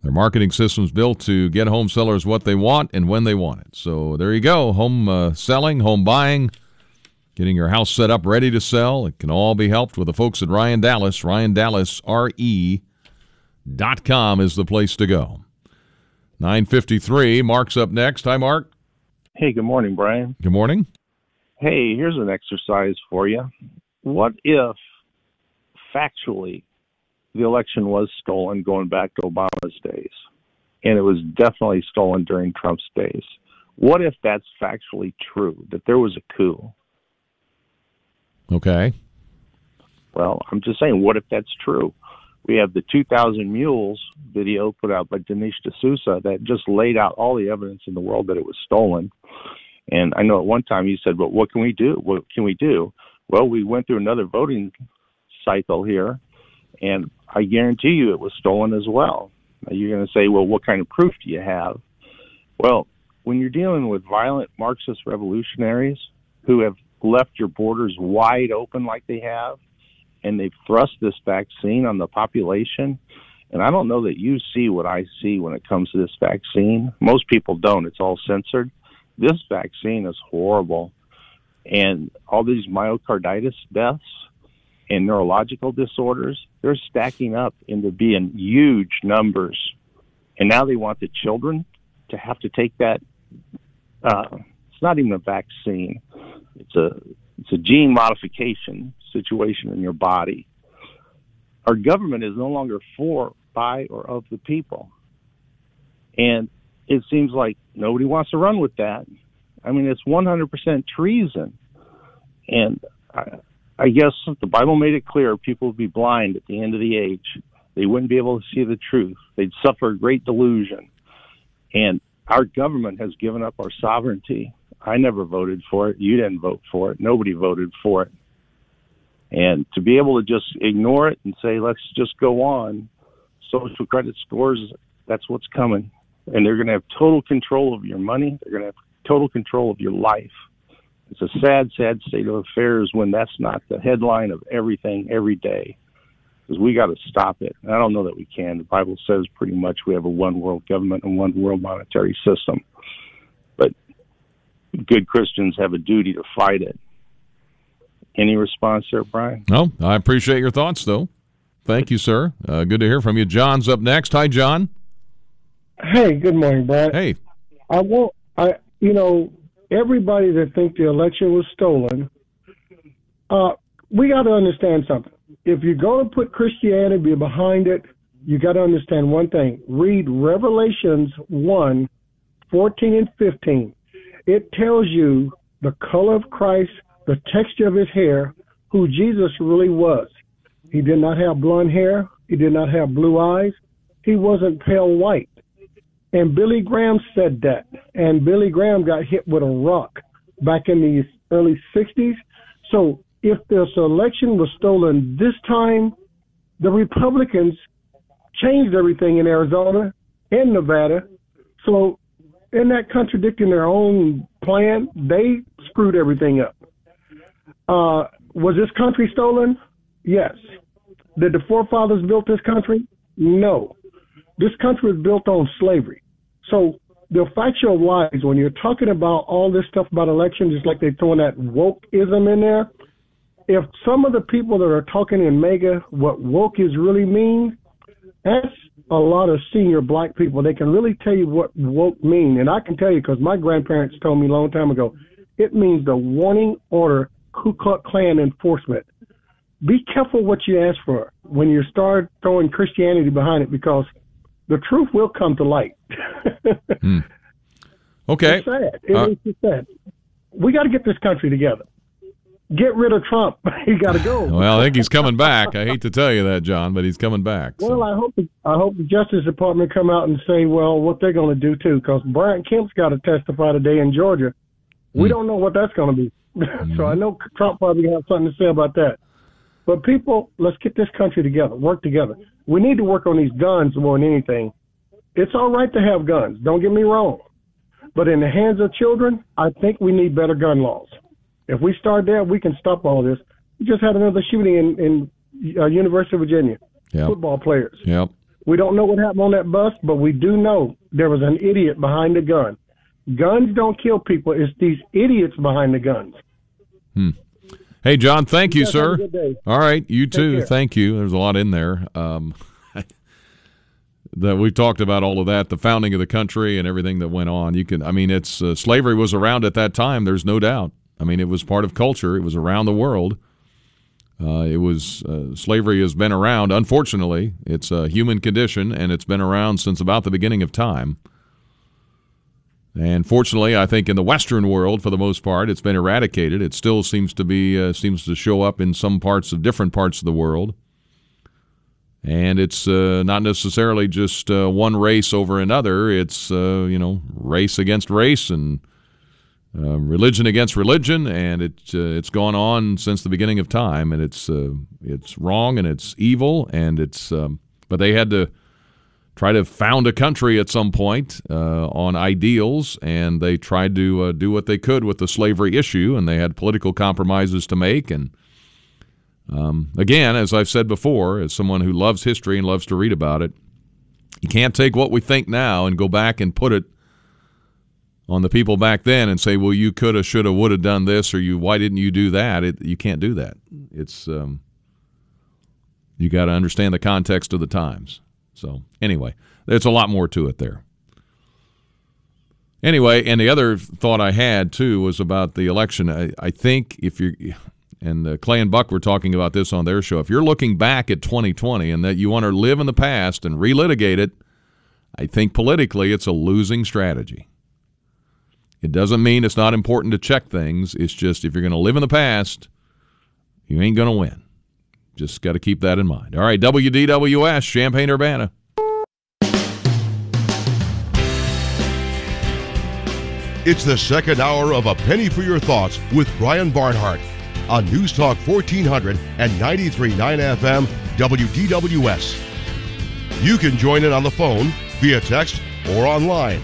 Their marketing system's built to get home sellers what they want and when they want it. So there you go. Home uh, selling, home buying, getting your house set up ready to sell. It can all be helped with the folks at Ryan Dallas. Ryan Dallas, R E com is the place to go. 953. Mark's up next. Hi, Mark. Hey, good morning, Brian. Good morning. Hey, here's an exercise for you. What if factually the election was stolen going back to Obama's days and it was definitely stolen during Trump's days? What if that's factually true, that there was a coup? Okay. Well, I'm just saying, what if that's true? We have the 2000 Mules video put out by Dinesh D'Souza that just laid out all the evidence in the world that it was stolen. And I know at one time you said, "Well, what can we do? What can we do?" Well, we went through another voting cycle here, and I guarantee you it was stolen as well. Now you're going to say, "Well, what kind of proof do you have?" Well, when you're dealing with violent Marxist revolutionaries who have left your borders wide open like they have, and they've thrust this vaccine on the population. And I don't know that you see what I see when it comes to this vaccine. Most people don't. It's all censored. This vaccine is horrible. And all these myocarditis deaths and neurological disorders, they're stacking up into being huge numbers. And now they want the children to have to take that. Uh, it's not even a vaccine. It's a it's a gene modification situation in your body. Our government is no longer for, by, or of the people. And it seems like nobody wants to run with that. I mean, it's 100% treason. And I, I guess the Bible made it clear people would be blind at the end of the age. They wouldn't be able to see the truth. They'd suffer great delusion. And our government has given up our sovereignty. I never voted for it. You didn't vote for it. Nobody voted for it. And to be able to just ignore it and say, let's just go on, social credit scores, that's what's coming. And they're going to have total control of your money. They're going to have total control of your life. It's a sad, sad state of affairs when that's not the headline of everything every day. Because we got to stop it. And I don't know that we can. The Bible says pretty much we have a one world government and one world monetary system. But good Christians have a duty to fight it. Any response there, Brian? No, I appreciate your thoughts, though. Thank you, sir. Uh, good to hear from you. John's up next. Hi, John. Hey, good morning, Brian. Hey. I won't. I you know everybody that think the election was stolen, uh, we got to understand something. If you're going to put Christianity behind it, you got to understand one thing. Read Revelations 1, 14 and 15. It tells you the color of Christ, the texture of his hair, who Jesus really was. He did not have blonde hair. He did not have blue eyes. He wasn't pale white. And Billy Graham said that. And Billy Graham got hit with a rock back in the early 60s. So if this election was stolen this time, the Republicans changed everything in Arizona and Nevada. So in that contradicting their own plan, they screwed everything up. Uh, was this country stolen? Yes. Did the forefathers build this country? No. This country was built on slavery. So the factual lies, when you're talking about all this stuff about elections, just like they're throwing that wokeism in there, if some of the people that are talking in mega what woke is really mean, that's a lot of senior black people. They can really tell you what woke mean. And I can tell you because my grandparents told me a long time ago, it means the warning order Ku Klux Klan enforcement. Be careful what you ask for when you start throwing Christianity behind it because the truth will come to light. hmm. (laughs) Okay. It's sad. It uh, is sad. We got to get this country together. Get rid of Trump. (laughs) he got to go. well, I think he's coming back. I hate to tell you that, John, but he's coming back. So. Well, I hope I hope the Justice Department come out and say, well, what they're going to do too, because Brian Kemp's got to testify today in Georgia. We mm. don't know what that's going to be. (laughs) So I know Trump probably have something to say about that. But people, let's get this country together, work together. We need to work on these guns more than anything. It's all right to have guns. Don't get me wrong. But in the hands of children, I think we need better gun laws. If we start there, we can stop all this. We just had another shooting in, in uh, University of Virginia. Yep. Football players. Yep. We don't know what happened on that bus, but we do know there was an idiot behind the gun. Guns don't kill people. It's these idiots behind the guns. Hmm. Hey, John, thank you, you sir. All right, you Take too. Care. Thank you. There's a lot in there. Um, (laughs) that we've talked about all of that, the founding of the country and everything that went on. You can, I mean, it's uh, slavery was around at that time. There's no doubt. I mean, it was part of culture. It was around the world. Uh, it was uh, slavery has been around. Unfortunately, it's a human condition, and it's been around since about the beginning of time. And fortunately, I think in the Western world, for the most part, it's been eradicated. It still seems to be uh, seems to show up in some parts of different parts of the world. And it's uh, not necessarily just uh, one race over another. It's uh, you know race against race and uh, religion against religion, and it's uh, it's gone on since the beginning of time. And it's it's wrong and it's evil, and it's um, but they had to try to found a country at some point uh, on ideals, and they tried to uh, do what they could with the slavery issue, and they had political compromises to make. And um, again, as I've said before, as someone who loves history and loves to read about it, you can't take what we think now and go back and put it on the people back then and say, "Well, you coulda, shoulda, woulda done this," or "You, why didn't you do that?" It, you can't do that. It's um, you got to understand the context of the times. So anyway, there's a lot more to it there. Anyway, and the other thought I had too was about the election. I, I think if you're, and uh, Clay and Buck were talking about this on their show, if you're looking back at 2020 and that you want to live in the past and relitigate it, I think politically it's a losing strategy. It doesn't mean it's not important to check things. It's just if you're going to live in the past, you ain't going to win. Just got to keep that in mind. All right, WDWS, Champaign Urbana. It's the second hour of A Penny for Your Thoughts with Brian Barnhart on News Talk 1400 and 93.9 FM WDWS. You can join in on the phone, via text, or online.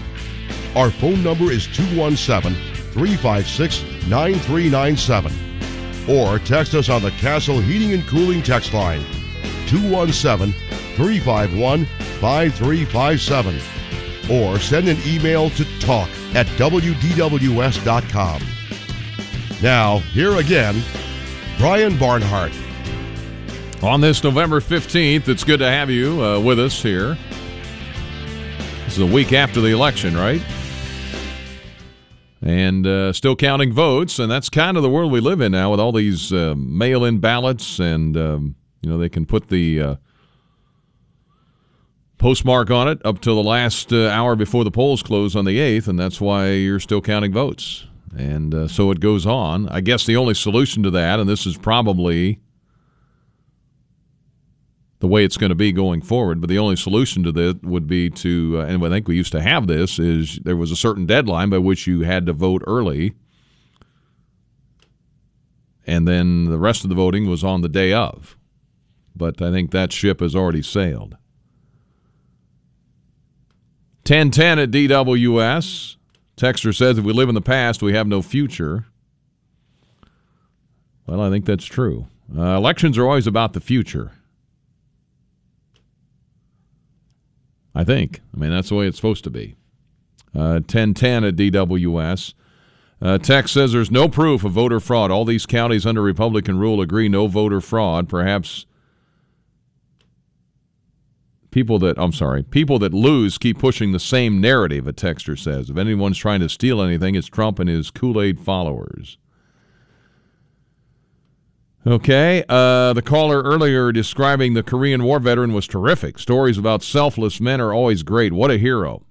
Our phone number is 217 356 9397 or text us on the Castle Heating and Cooling text line 217 351 5357 or send an email to talk at WDWS.com. Now, here again, Brian Barnhart. On this November 15th, it's good to have you uh, with us here. This is a week after the election, right? And uh, still counting votes. And that's kind of the world we live in now with all these uh, mail in ballots. And, um, you know, they can put the uh, postmark on it up till the last uh, hour before the polls close on the 8th. And that's why you're still counting votes. And uh, so it goes on. I guess the only solution to that, and this is probably the way it's going to be going forward. But the only solution to that would be to, uh, and I think we used to have this, is there was a certain deadline by which you had to vote early, and then the rest of the voting was on the day of. But I think that ship has already sailed. 1010 at DWS. Texter says if we live in the past, we have no future. Well, I think that's true. Uh, elections are always about the future. I think. I mean, that's the way it's supposed to be. Uh, 1010 at DWS. Uh, Tex says there's no proof of voter fraud. All these counties under Republican rule agree no voter fraud. Perhaps people that, I'm sorry, people that lose keep pushing the same narrative, a texter says. If anyone's trying to steal anything, it's Trump and his Kool Aid followers. Okay, uh, the caller earlier describing the Korean War veteran was terrific. Stories about selfless men are always great. What a hero.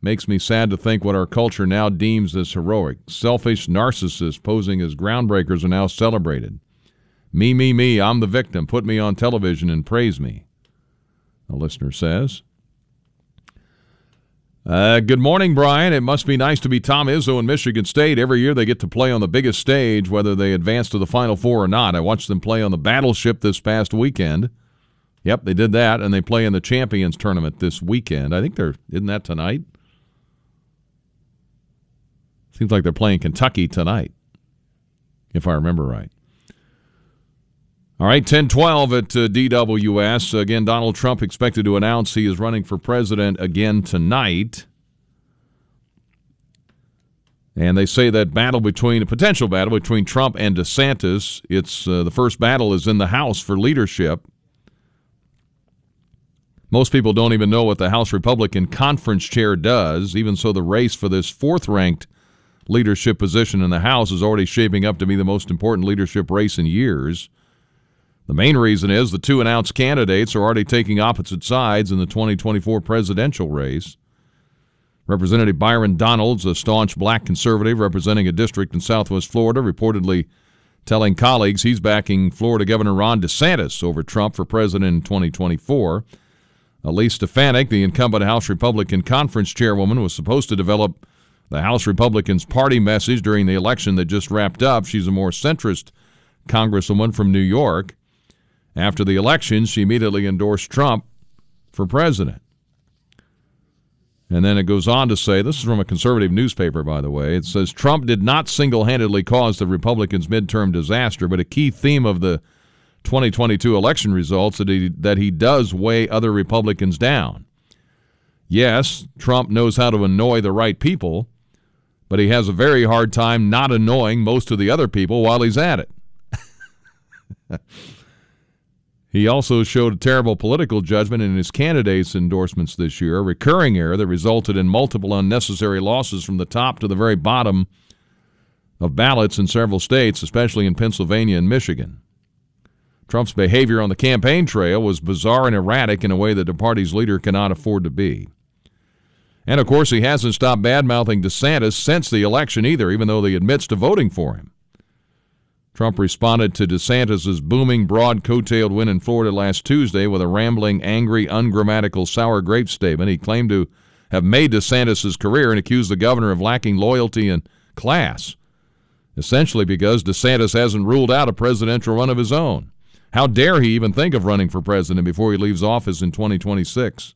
Makes me sad to think what our culture now deems as heroic. Selfish narcissists posing as groundbreakers are now celebrated. Me, me, me, I'm the victim. Put me on television and praise me, a listener says. Uh, good morning, Brian. It must be nice to be Tom Izzo in Michigan State. Every year they get to play on the biggest stage, whether they advance to the Final Four or not. I watched them play on the Battleship this past weekend. Yep, they did that, and they play in the Champions Tournament this weekend. I think they're isn't that tonight? Seems like they're playing Kentucky tonight, if I remember right. All right, 1012 at uh, DWS. Again, Donald Trump expected to announce he is running for president again tonight. And they say that battle between a potential battle between Trump and DeSantis, it's uh, the first battle is in the House for leadership. Most people don't even know what the House Republican conference chair does. Even so, the race for this fourth ranked leadership position in the House is already shaping up to be the most important leadership race in years. The main reason is the two announced candidates are already taking opposite sides in the 2024 presidential race. Representative Byron Donalds, a staunch black conservative representing a district in southwest Florida, reportedly telling colleagues he's backing Florida Governor Ron DeSantis over Trump for president in 2024. Elise Stefanik, the incumbent House Republican Conference chairwoman, was supposed to develop the House Republicans' party message during the election that just wrapped up. She's a more centrist congresswoman from New York. After the election, she immediately endorsed Trump for president. And then it goes on to say this is from a conservative newspaper, by the way. It says Trump did not single handedly cause the Republicans' midterm disaster, but a key theme of the 2022 election results that he, that he does weigh other Republicans down. Yes, Trump knows how to annoy the right people, but he has a very hard time not annoying most of the other people while he's at it. (laughs) He also showed a terrible political judgment in his candidates' endorsements this year, a recurring error that resulted in multiple unnecessary losses from the top to the very bottom of ballots in several states, especially in Pennsylvania and Michigan. Trump's behavior on the campaign trail was bizarre and erratic in a way that the party's leader cannot afford to be. And of course, he hasn't stopped bad mouthing DeSantis since the election either, even though he admits to voting for him. Trump responded to DeSantis' booming, broad, coattailed win in Florida last Tuesday with a rambling, angry, ungrammatical, sour grape statement. He claimed to have made DeSantis' career and accused the governor of lacking loyalty and class, essentially because DeSantis hasn't ruled out a presidential run of his own. How dare he even think of running for president before he leaves office in 2026?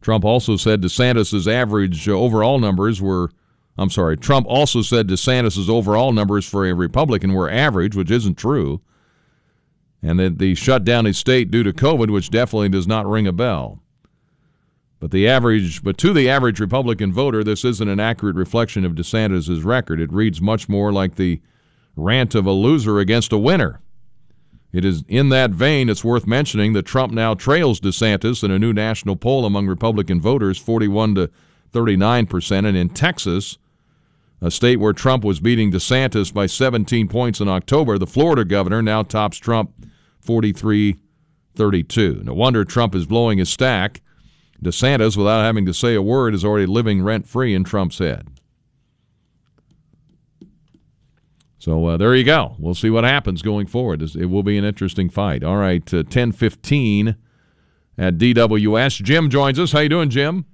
Trump also said DeSantis' average overall numbers were I'm sorry. Trump also said DeSantis' overall numbers for a Republican were average, which isn't true, and that the shutdown his state due to COVID, which definitely does not ring a bell. But the average, but to the average Republican voter, this isn't an accurate reflection of DeSantis' record. It reads much more like the rant of a loser against a winner. It is in that vein it's worth mentioning that Trump now trails DeSantis in a new national poll among Republican voters 41 to 39%. And in Texas, a state where Trump was beating DeSantis by 17 points in October, the Florida governor now tops Trump 43 32. No wonder Trump is blowing his stack. DeSantis, without having to say a word, is already living rent free in Trump's head. So uh, there you go. We'll see what happens going forward. It will be an interesting fight. All right, uh, 1015 at DWS. Jim joins us. How you doing, Jim?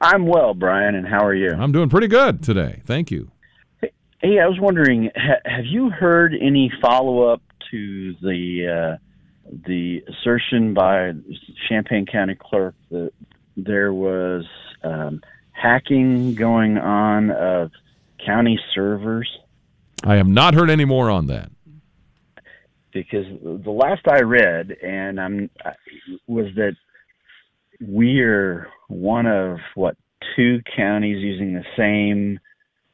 I'm well, Brian, and how are you? I'm doing pretty good today. Thank you. Hey, I was wondering, ha- have you heard any follow up to the uh, the assertion by Champaign County Clerk that there was um, hacking going on of county servers? I have not heard any more on that. Because the last I read, and I'm was that we're one of what two counties using the same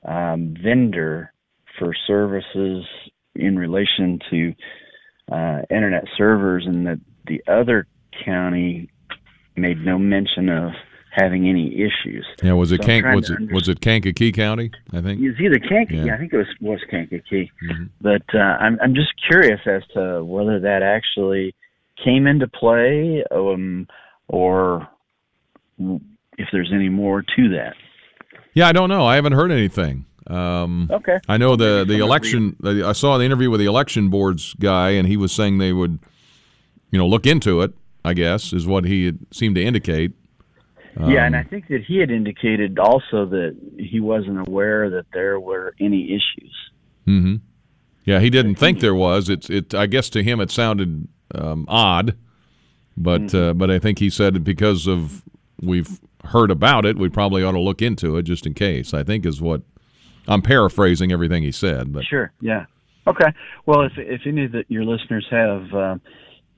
um, vendor for services in relation to uh, internet servers, and that the other county made no mention of having any issues. Yeah, was it So Kank, was it was it Kankakee County? I think. It's either Kankakee. Yeah. I think it was was Kankakee. Mm-hmm. But uh, I'm I'm just curious as to whether that actually came into play, um, or if there's any more to that. Yeah, I don't know. I haven't heard anything. Um, Okay. I know the the election. I saw the interview with the election board's guy, and he was saying they would, you know, look into it. I guess is what he had seemed to indicate. yeah, and Um, I think that he had indicated also that he wasn't aware that there were any issues. hmm Yeah, he didn't think there was. It's it. I guess to him it sounded um, odd, but Mm-hmm. uh, but I think he said because of we've heard about it, we probably ought to look into it just in case. I think is what I'm paraphrasing everything he said, but Sure. Yeah. Okay. Well, if if any of the, your listeners have uh,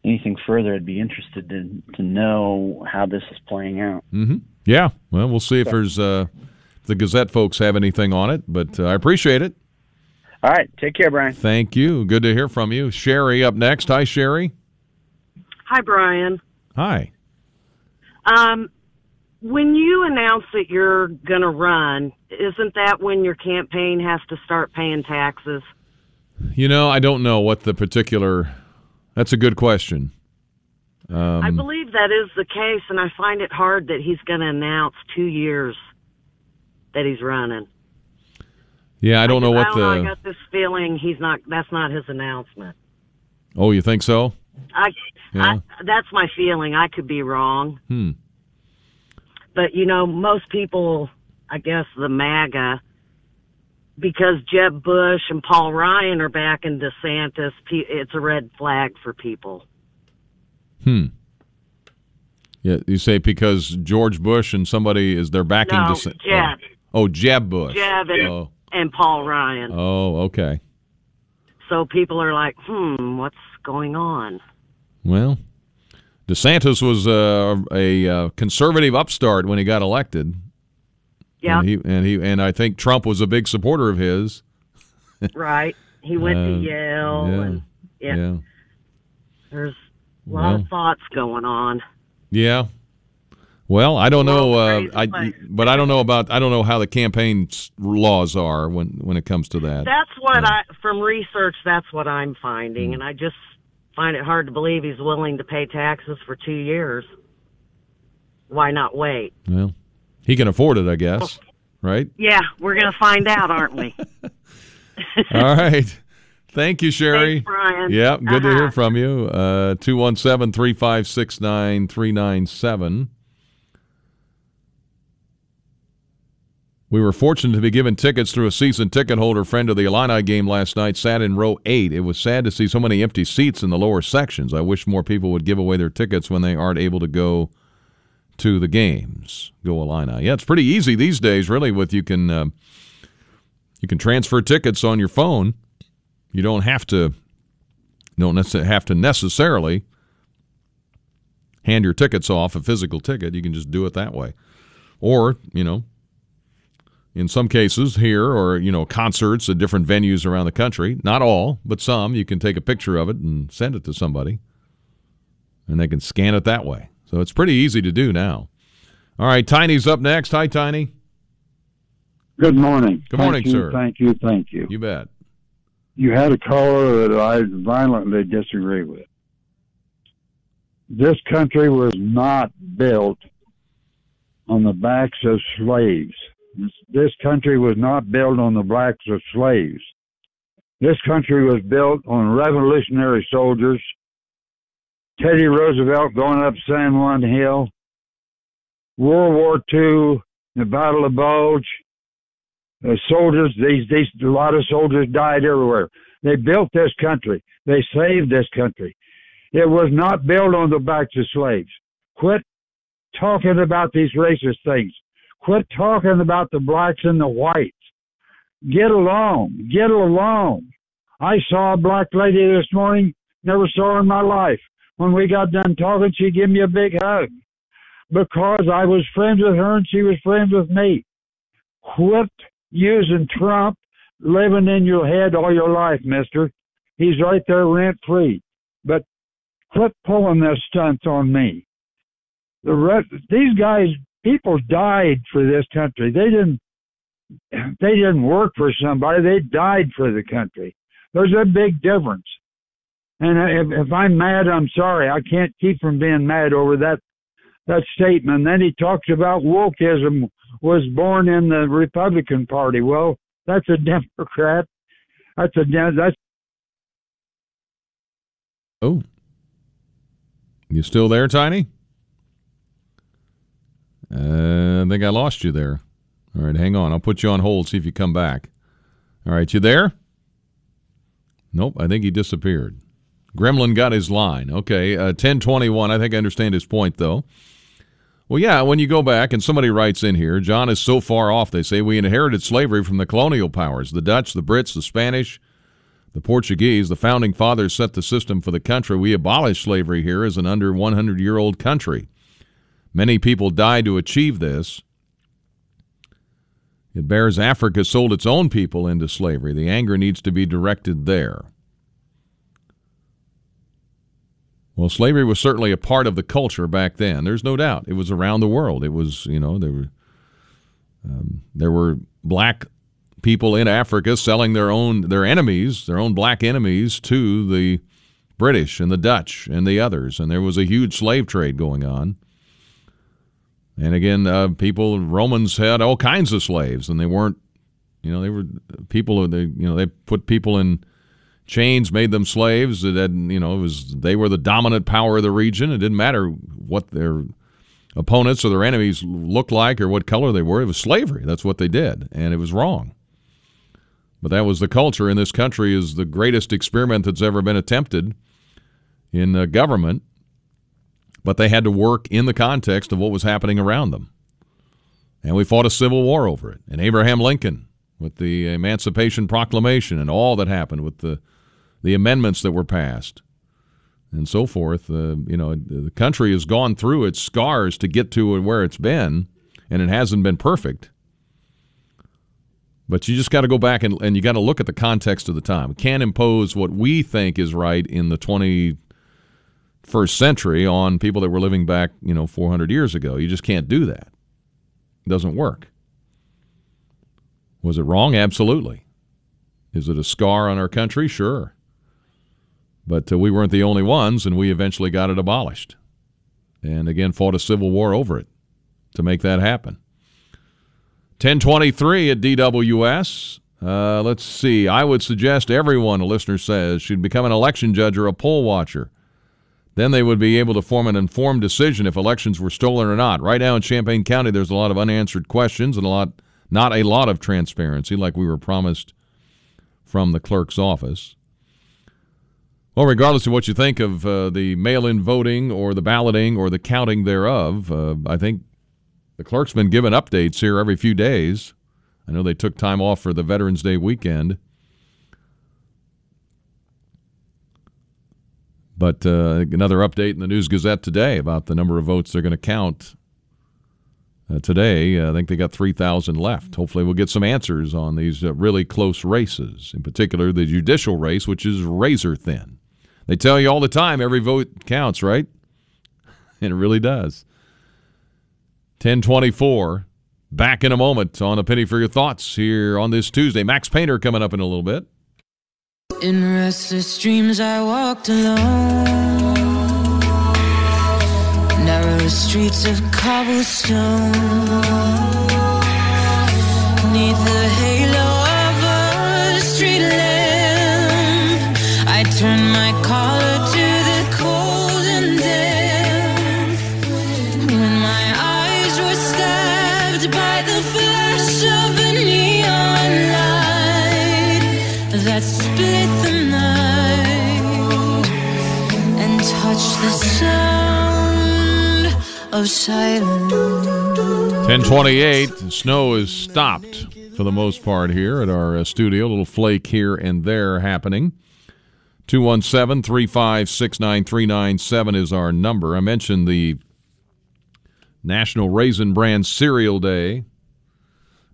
anything further, I'd be interested to to know how this is playing out. hmm yeah. Well, we'll see if there's uh, if the Gazette folks have anything on it, but uh, I appreciate it. All right. Take care, Brian. Thank you. Good to hear from you, Sherry. Up next. Hi, Sherry. Hi, Brian. Hi. Um, when you announce that you're going to run, isn't that when your campaign has to start paying taxes? You know, I don't know what the particular. That's a good question. Um, I believe that is the case, and I find it hard that he's going to announce two years that he's running. yeah, I don't know I what don't know, I got this feeling he's not. That's not his announcement. Oh, you think so? I, Yeah. I that's my feeling. I could be wrong, Hmm. But you know, most people, I guess, the MAGA, because Jeb Bush and Paul Ryan are back in DeSantis, it's a red flag for people. Hmm. Yeah, you say because George Bush and somebody is they're backing. No, Desa- Jeb. Oh, oh, Jeb Bush. Jeb and, Oh, and Paul Ryan. oh, okay. So people are like, hmm, what's going on? Well, DeSantis was uh, a uh, conservative upstart when he got elected. Yeah, And he and he and I think Trump was a big supporter of his. right. He went Uh, to Yale, yeah, and yeah, yeah. there's a lot Well. of thoughts going on. Yeah. Well, I don't know, uh, I, but I don't know about I don't know how the campaign laws are when when it comes to that. That's what I, from research, that's what I'm finding, Hmm. and I just find it hard to believe he's willing to pay taxes for two years. Why not wait? Well, he can afford it, I guess. Right? Yeah, we're gonna find out, aren't we? (laughs) All right. Thank you, Sherry. Thanks, Brian. Yep, good to hear Uh-huh. from you. Uh 217 356 9397. We were fortunate to be given tickets through a season ticket holder friend of the Illini game last night, sat in row eight. It was sad to see so many empty seats in the lower sections. I wish more people would give away their tickets when they aren't able to go to the games. Go Illini. Yeah, it's pretty easy these days, really, with you can uh, you can transfer tickets on your phone. You don't have to don't necess- have to necessarily hand your tickets off a physical ticket. You can just do it that way. Or, you know, in some cases here or, you know, concerts at different venues around the country, not all, but some, you can take a picture of it and send it to somebody and they can scan it that way. So it's pretty easy to do now. All right, Tiny's up next. Hi, Tiny. Good morning. Good morning, thank you, sir. Thank you, thank you. You bet. You had a caller that I violently disagree with. This country was not built on the backs of slaves. This, country was not built on the backs of slaves. This country was built on revolutionary soldiers. Teddy Roosevelt going up San Juan Hill. World War II, the Battle of Bulge. The soldiers, these, these, a lot of soldiers died everywhere. They built this country. They saved this country. It was not built on the backs of slaves. Quit talking about these racist things. Quit talking about the blacks and the whites. Get along. Get along. I saw a black lady this morning, never saw her in my life. When we got done talking, she gave me a big hug because I was friends with her and she was friends with me. Quit using Trump living in your head all your life, mister. He's right there rent free. But quit pulling this stunts on me. The rest, these guys, people died for this country. They didn't, (clears throat) they didn't work for somebody. They died for the country. There's a big difference. And if, if I'm mad, I'm sorry. I can't keep from being mad over that that statement. Then he talks about wokeism was born in the Republican Party. Well, that's a (laughs) Democrat. That's a that's. Oh, you still there, Tiny? Uh, I think I lost you there. All right, hang on. I'll put you on hold. See if you come back. All right, you there? Nope. I think he disappeared. Gremlin got his line. Okay, uh, ten twenty one. I think I understand his point though. Well, yeah, when you go back and somebody writes in here, John is so far off, they say, we inherited slavery from the colonial powers the Dutch, the Brits, the Spanish, the Portuguese. The founding fathers set the system for the country. We abolished slavery here as an under 100 year old country. Many people died to achieve this. It bears Africa sold its own people into slavery. The anger needs to be directed there. Well, slavery was certainly a part of the culture back then. There's no doubt. It was around the world. It was, you know, there were um, there were black people in Africa selling their own their enemies, their own black enemies, to the British and the Dutch and the others, and there was a huge slave trade going on. And again, uh, people Romans had all kinds of slaves, and they weren't, you know, they were people. They you know they put people in chains made them slaves. It had, you know, it was they were the dominant power of the region. It didn't matter what their opponents or their enemies looked like or what color they were. It was slavery. That's what they did, and it was wrong. But that was the culture in this country. Is the greatest experiment that's ever been attempted in uh, government. But they had to work in the context of what was happening around them, and we fought a civil war over it. And Abraham Lincoln with the Emancipation Proclamation and all that happened with the the amendments that were passed and so forth. Uh, you know, the country has gone through its scars to get to where it's been, and it hasn't been perfect. But you just got to go back and, and you got to look at the context of the time. We can't impose what we think is right in the 21st century on people that were living back, you know, 400 years ago. You just can't do that. It doesn't work. Was it wrong? Absolutely. Is it a scar on our country? Sure. But uh, we weren't the only ones, and we eventually got it abolished. And again, fought a civil war over it to make that happen. 1023 at DWS. Uh, let's see. I would suggest everyone, a listener says, should become an election judge or a poll watcher. Then they would be able to form an informed decision if elections were stolen or not. Right now in Champaign County, there's a lot of unanswered questions and a lot, not a lot of transparency, like we were promised from the clerk's office. Well, regardless of what you think of uh, the mail in voting or the balloting or the counting thereof, uh, I think the clerk's been giving updates here every few days. I know they took time off for the Veterans Day weekend. But uh, another update in the News Gazette today about the number of votes they're going to count uh, today. I think they got 3,000 left. Hopefully, we'll get some answers on these uh, really close races, in particular the judicial race, which is razor thin. They tell you all the time every vote counts, right? And (laughs) it really does. 1024. Back in a moment on a penny for your thoughts here on this Tuesday. Max Painter coming up in a little bit. In restless dreams, I walked alone. Narrow streets of cobblestone. Neath the halo of silence. 1028. Snow is stopped for the most part here at our uh, studio. A little flake here and there happening. 217 356 9397 is our number. I mentioned the National Raisin Bran Cereal Day.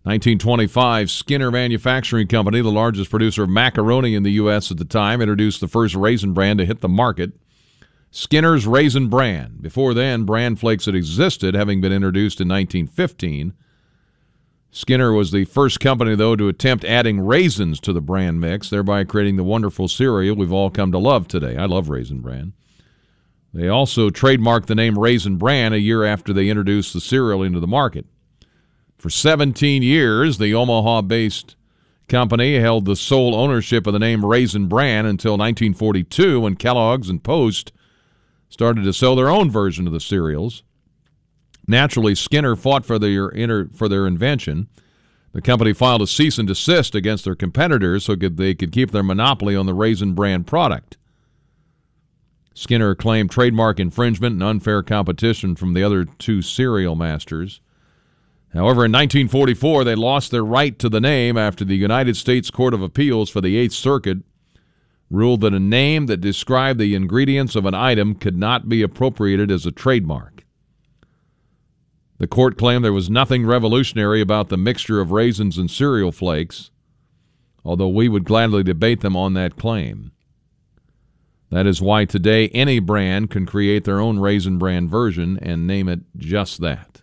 1925, Skinner Manufacturing Company, the largest producer of macaroni in the U.S. at the time, introduced the first raisin bran to hit the market. Skinner's Raisin Bran. Before then, bran flakes had existed, having been introduced in 1915. Skinner was the first company, though, to attempt adding raisins to the bran mix, thereby creating the wonderful cereal we've all come to love today. I love Raisin Bran. They also trademarked the name Raisin Bran a year after they introduced the cereal into the market. For 17 years, the Omaha based company held the sole ownership of the name Raisin Bran until 1942 when Kellogg's and Post started to sell their own version of the cereals. Naturally, Skinner fought for their, for their invention. The company filed a cease and desist against their competitors so they could keep their monopoly on the Raisin Bran product. Skinner claimed trademark infringement and unfair competition from the other two cereal masters. However, in 1944, they lost their right to the name after the United States Court of Appeals for the Eighth Circuit ruled that a name that described the ingredients of an item could not be appropriated as a trademark. The court claimed there was nothing revolutionary about the mixture of raisins and cereal flakes, although we would gladly debate them on that claim. That is why today any brand can create their own raisin bran version and name it just that.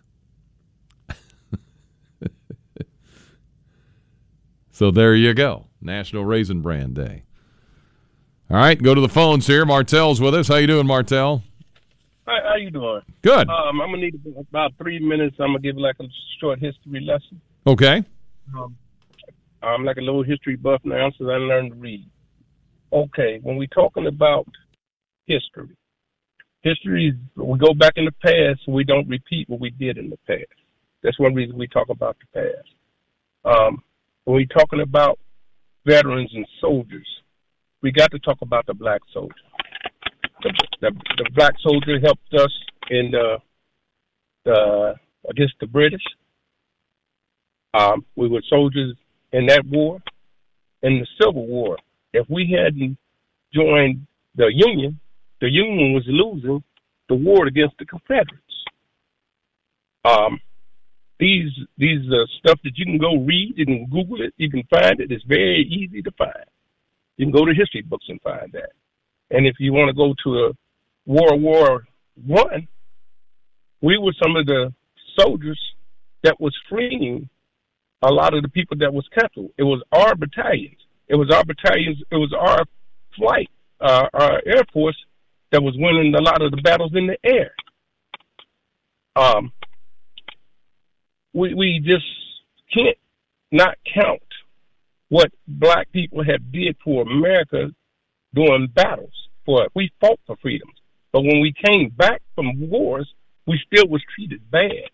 (laughs) so there you go. National Raisin Bran Day. All right, go to the phones here. Martell's with us. How you doing, Martell? Hi, how you doing? Good. Um, I'm gonna need about three minutes. I'm gonna give like a short history lesson. Okay. Um, I'm like a little history buff now, so I learned to read. Okay, when we're talking about history, history is we go back in the past, we don't repeat what we did in the past. That's one reason we talk about the past. Um, when we're talking about veterans and soldiers, we got to talk about the black soldier. The, the, the black soldier helped us in the, the against the British. Um, we were soldiers in that war, in the Civil War. If we hadn't joined the Union, the Union was losing the war against the Confederates. Um, these these stuff that you can go read, can Google it, you can find it. It's very easy to find. You can go to history books and find that. And if you want to go to a World War One, we were some of the soldiers that was freeing a lot of the people that was captured. It was our battalions. It was our battalions. It was our flight, uh, our air force that was winning a lot of the battles in the air. Um, we we just can't not count what black people have did for America during battles. For we fought for freedoms, but when we came back from wars, we still was treated bad.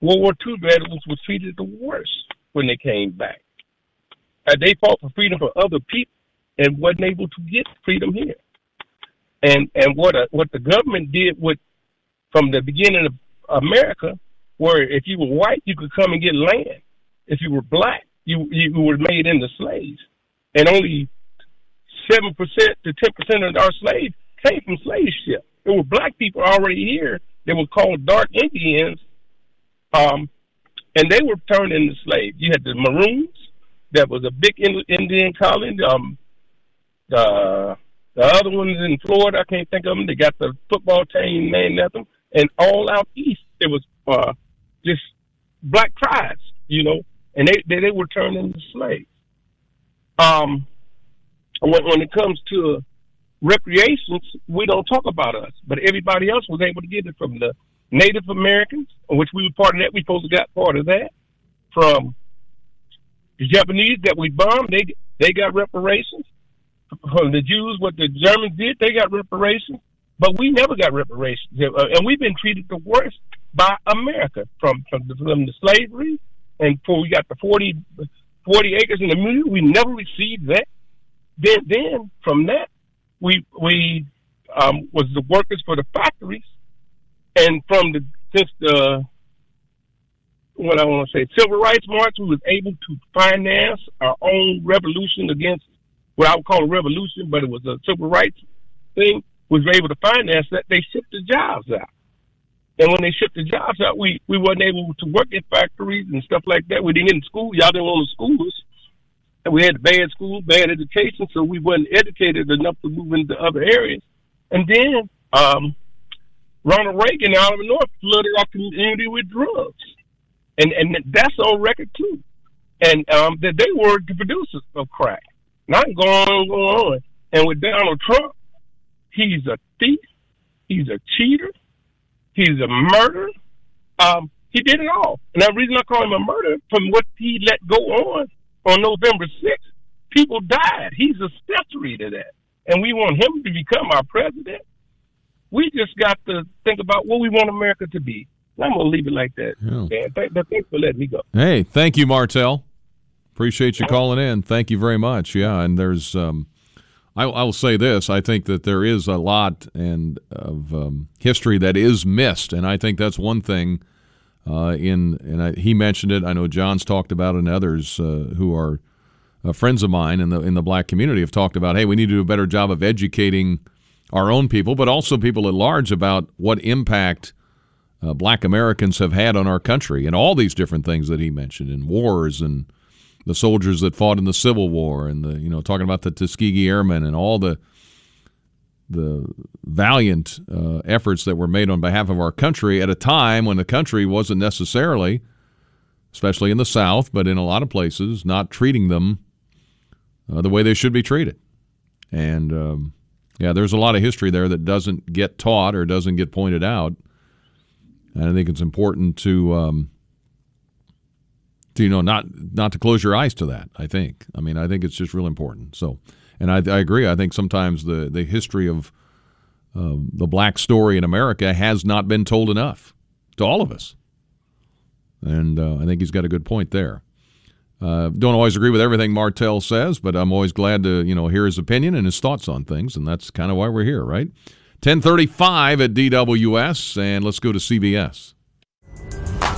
World War II veterans were treated the worst when they came back. Uh, they fought for freedom for other people and wasn't able to get freedom here. And and what uh, what the government did with from the beginning of America, where if you were white you could come and get land, if you were black you you were made into slaves, and only seven percent to ten percent of our slaves came from slave ships. There were black people already here. They were called dark Indians, um, and they were turned into slaves. You had the Maroons, that was a big Indian colony. Um, the the other ones in Florida, I can't think of them. They got the football team named after them, and all out east, it was uh, just black tribes, you know, and they they, they were turned into slaves. Um, when when it comes to recreations, we don't talk about us, but everybody else was able to get it from the Native Americans, which we were part of that. We supposed to got part of that from the Japanese that we bombed. They they got reparations from the Jews. What the Germans did, they got reparations, but we never got reparations, and we've been treated the worst by America from from the, from the slavery and before we got the 40, 40 acres in the middle. We never received that. Then then from that we we um, was the workers for the factories, and from the since the what I want to say civil rights march, we was able to finance our own revolution against what I would call a revolution, but it was a civil rights thing. We Was able to finance that. They shipped the jobs out, and when they shipped the jobs out, we we wasn't able to work in factories and stuff like that. We didn't get in school. Y'all didn't want to schools and we had bad school, bad education, so we wasn't educated enough to move into other areas. And then um, Ronald Reagan Oliver North flooded our community with drugs, and and that's on record too. And um, that they were the producers of crack. Not going on, going on. And with Donald Trump, he's a thief, he's a cheater, he's a murderer. Um, he did it all. And the reason I call him a murderer from what he let go on on November 6th, people died. He's a accessory to that. And we want him to become our president. We just got to think about what we want America to be. I'm going to leave it like that. Yeah. Th- thanks for letting me go. Hey, thank you, Martel. Appreciate you calling in. Thank you very much. Yeah, and there's, um, I, I will say this: I think that there is a lot and of um, history that is missed, and I think that's one thing uh, in and I, he mentioned it. I know John's talked about it, and others uh, who are uh, friends of mine in the in the black community have talked about. Hey, we need to do a better job of educating our own people, but also people at large about what impact uh, black Americans have had on our country and all these different things that he mentioned in wars and the soldiers that fought in the Civil War and the you know talking about the Tuskegee Airmen and all the the valiant uh, efforts that were made on behalf of our country at a time when the country wasn't necessarily, especially in the South, but in a lot of places, not treating them uh, the way they should be treated. And um, yeah, there's a lot of history there that doesn't get taught or doesn't get pointed out. And I think it's important to, um, to you know, not not to close your eyes to that. I think. I mean, I think it's just real important. So. And I, I agree. I think sometimes the, the history of the black story in America has not been told enough to all of us. And uh, I think he's got a good point there. Uh, don't always agree with everything Martell says, but I'm always glad to you know hear his opinion and his thoughts on things, and that's kind of why we're here, right? 1035 at DWS, and let's go to CBS.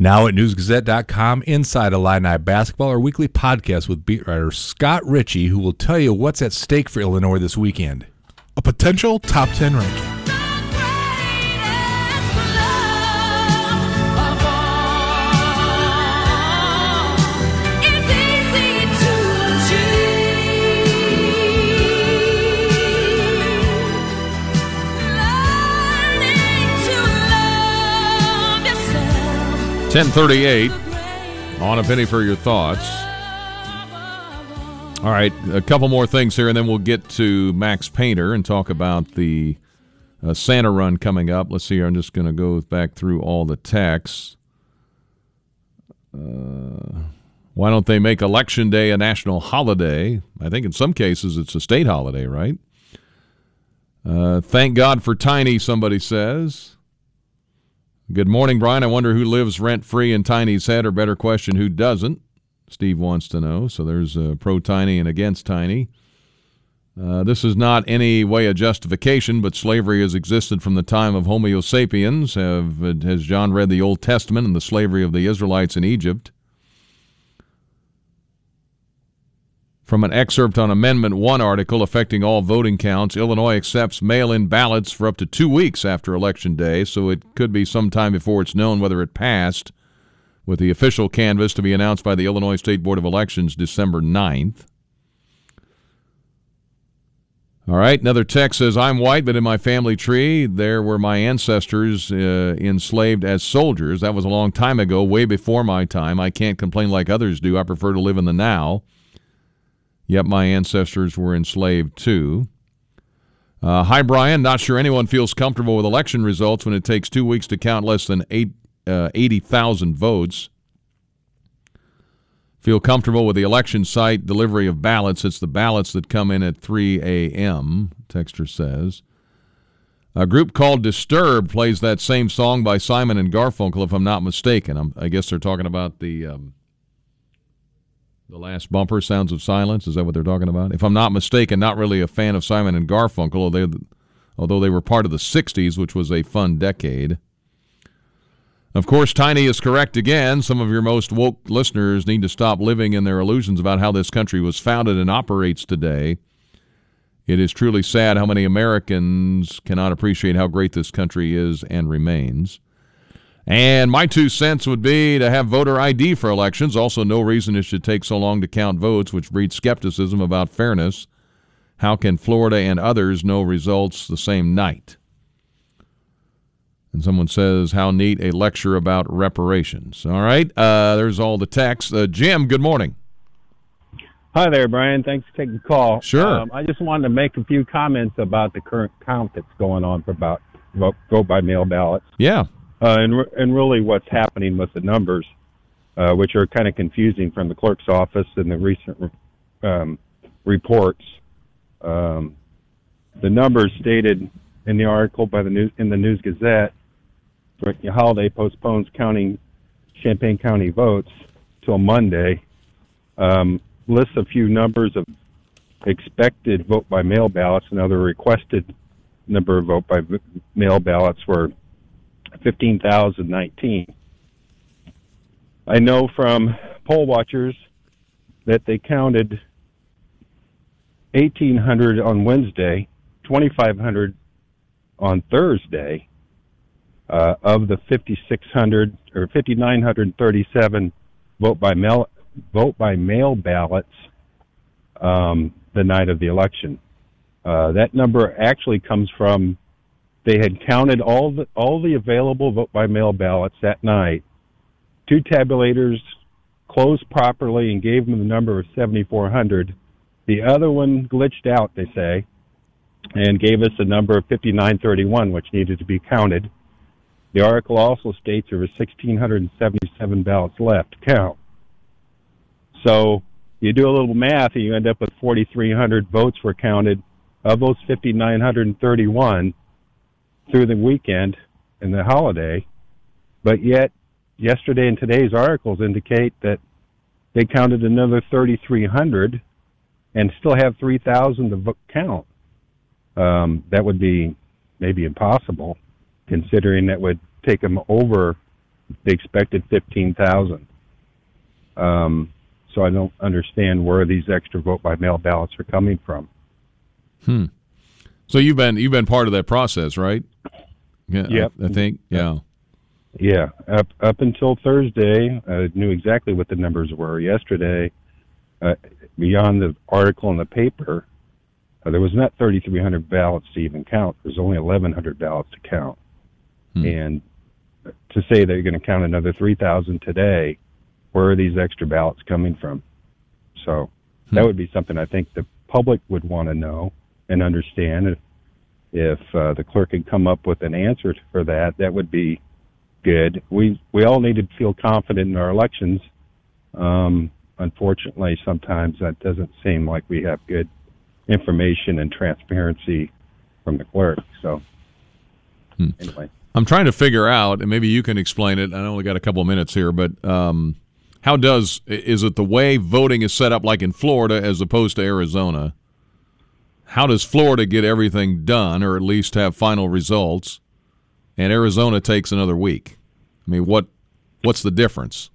Now at newsgazette.com, Inside Illini Basketball, our weekly podcast with beat writer Scott Richey, who will tell you what's at stake for Illinois this weekend. A potential top 10 ranking. Ten thirty-eight on a penny for your thoughts. All right, a couple more things here, and then we'll get to Max Painter and talk about the uh, Santa run coming up. Let's see here. I'm just going to go back through all the texts. Uh, why don't they make Election Day a national holiday? I think in some cases it's a state holiday, right? Uh, thank God for Tiny, somebody says. Good morning, Brian. I wonder who lives rent free in Tiny's head, or better question, who doesn't? Steve wants to know. So there's a pro Tiny and against Tiny. Uh, this is not any way a justification, but slavery has existed from the time of Homo sapiens. Have, has John read the Old Testament and the slavery of the Israelites in Egypt? From an excerpt on Amendment 1 article affecting all voting counts, Illinois accepts mail in ballots for up to two weeks after Election Day, so it could be some time before it's known whether it passed, with the official canvass to be announced by the Illinois State Board of Elections December 9th. All right, another text says, I'm white, but in my family tree, there were my ancestors uh, enslaved as soldiers. That was a long time ago, way before my time. I can't complain like others do. I prefer to live in the now. Yet my ancestors were enslaved too. Uh, hi, Brian. Not sure anyone feels comfortable with election results when it takes two weeks to count less than eight, uh, 80,000 votes. Feel comfortable with the election site delivery of ballots. It's the ballots that come in at 3 a.m., Texter says. A group called Disturbed plays that same song by Simon and Garfunkel, if I'm not mistaken. I'm, i guess they're talking about the um, the last bumper, Sounds of Silence. Is that what they're talking about? If I'm not mistaken, not really a fan of Simon and Garfunkel, although they, were part of the 60s, which was a fun decade. Of course, Tiny is correct again. Some of your most woke listeners need to stop living in their illusions about how this country was founded and operates today. It is truly sad how many Americans cannot appreciate how great this country is and remains. And my two cents would be to have voter ID for elections. Also, no reason it should take so long to count votes, which breeds skepticism about fairness. How can Florida and others know results the same night? And someone says, How neat a lecture about reparations. All right, uh, there's all the text. Uh, Jim, good morning. Hi there, Brian. Thanks for taking the call. Sure. Um, I just wanted to make a few comments about the current count that's going on for about vote, vote by mail ballots. Yeah. Uh, and re- and really what's happening with the numbers, uh, which are kind of confusing from the clerk's office and the recent um, reports. Um, the numbers stated in the article by the news in the News Gazette, Ricky Holiday postpones counting Champaign County votes till Monday. Um, lists a few numbers of expected vote by mail ballots and other requested number of vote by mail ballots were 15,019. I know from poll watchers that they counted 1,800 on Wednesday, 2,500 on Thursday, uh, of the 5,600 or 5,937 vote by mail vote by mail ballots um, the night of the election. Uh, that number actually comes from they had counted all the all the available vote by mail ballots that night. Two tabulators closed properly and gave them the number of 7,400. The other one glitched out, they say, and gave us a number of 5931, which needed to be counted. The article also states there were 1,677 ballots left to count. So you do a little math and you end up with 4,300 votes were counted. Of those 5,931, through the weekend and the holiday, but yet yesterday and today's articles indicate that they counted another 3,300 and still have 3,000 to count. Um, that would be maybe impossible, considering that would take them over the expected 15,000. Um, so I don't understand where these extra vote by mail ballots are coming from. Hmm. So you've been you've been part of that process, right? Yeah, Yep. I, I think. Yeah. Yeah, up up until Thursday, I knew exactly what the numbers were. Yesterday, uh, beyond the article in the paper, uh, there was not 3,300 ballots to even count. There's only 1,100 ballots to count, and to say that you're going to count another 3,000 today, where are these extra ballots coming from? So that would be something I think the public would want to know and understand. If if uh, the clerk could come up with an answer for that, that would be good. We we all need to feel confident in our elections. Um, unfortunately, sometimes that doesn't seem like we have good information and transparency from the clerk. So anyway, I'm trying to figure out, and maybe you can explain it. I only got a couple of minutes here, but um, how does is it the way voting is set up, like in Florida, as opposed to Arizona? How does Florida get everything done, or at least have final results, and Arizona takes another week? I mean, what what's the difference?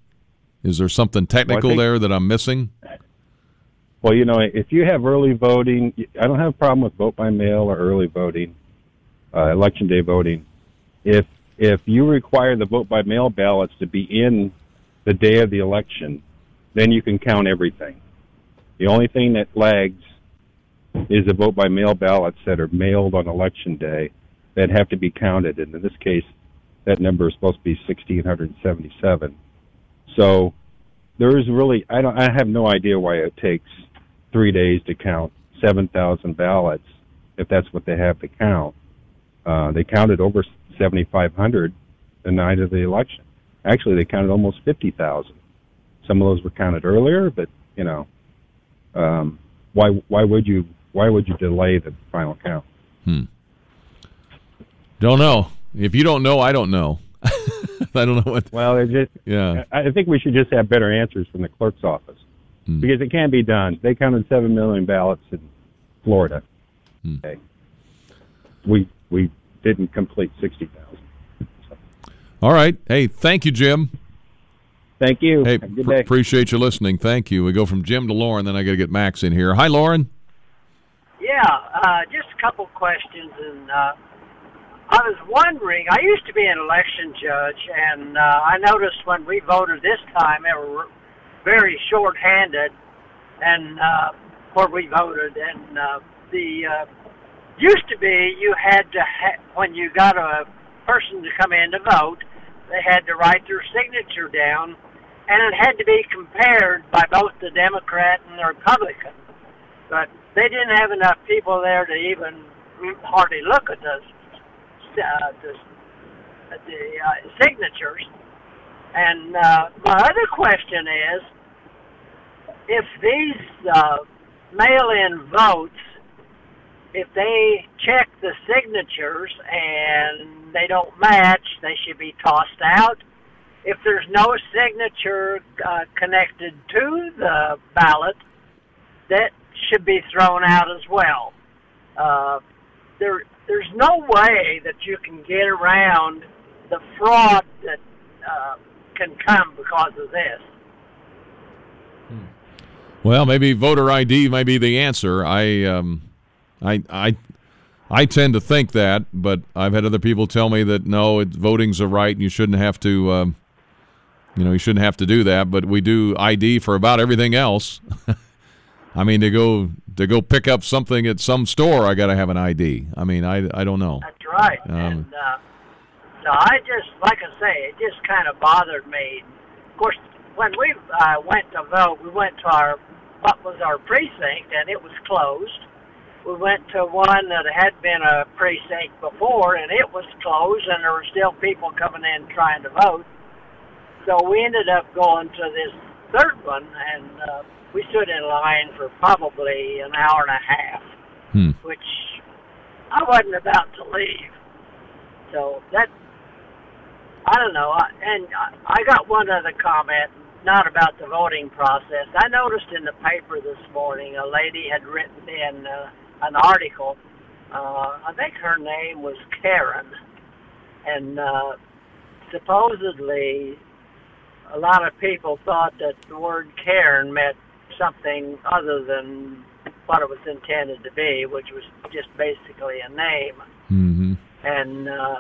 Is there something technical think- there that I'm missing? Well, you know, if you have early voting, I don't have a problem with vote by mail or early voting, uh, election day voting. If if you require the vote by mail ballots to be in the day of the election, then you can count everything. The only thing that lags is a vote by mail ballots that are mailed on election day that have to be counted. And in this case, that number is supposed to be 1,677. So there is really I don't I have no idea why it takes three days to count seven thousand ballots if that's what they have to count. Uh, they counted over seventy five hundred the night of the election. Actually, they counted almost fifty thousand. Some of those were counted earlier, but you know, um, why why would you why would you delay the final count? Hmm. Don't know. If you don't know, I don't know. (laughs) I don't know what. Well, it just Yeah. I think we should just have better answers from the clerk's office Hmm. because it can be done. They counted seven million ballots in Florida. Hmm. Okay. We we didn't complete sixty thousand. All right. Hey, thank you, Jim. Thank you. Hey, pr- appreciate you listening. Thank you. We go from Jim to Loren, then I got to get Max in here. Hi, Loren. Yeah, uh, just a couple questions, and uh, I was wondering. I used to be an election judge, and uh, I noticed when we voted this time, it were very short-handed, and uh, where we voted, and uh, the uh, used to be you had to ha- when you got a person to come in to vote, they had to write their signature down, and it had to be compared by both the Democrat and the Republican but they didn't have enough people there to even hardly look at the uh, the, the uh, signatures. And uh, my other question is, if these uh, mail-in votes, if they check the signatures and they don't match, they should be tossed out. If there's no signature uh, connected to the ballot, that should be thrown out as well. Uh, there, there's no way that you can get around the fraud that uh, can come because of this. Well, maybe voter ID may be the answer. I, um, I, I, I tend to think that, but I've had other people tell me that no, it, voting's a right, and you shouldn't have to, um, you know, you shouldn't have to do that. But we do ID for about everything else. (laughs) I mean, to go to go pick up something at some store, I got to have an ID. I mean, I, I don't know. That's right. Um, and uh, so I just, like I say, it just kind of bothered me. Of course, when we uh, went to vote, we went to our what was our precinct, and it was closed. We went to one that had been a precinct before, and it was closed, and there were still people coming in trying to vote. So we ended up going to this third one, and uh, we stood in line for probably an hour and a half, Hmm. which I wasn't about to leave. So that I don't know. I, and I I got one other comment, not about the voting process. I noticed in the paper this morning a lady had written in uh, an article. Uh, I think her name was Karen, and uh, supposedly a lot of people thought that the word Karen meant something other than what it was intended to be, which was just basically a name. Mm-hmm. And uh,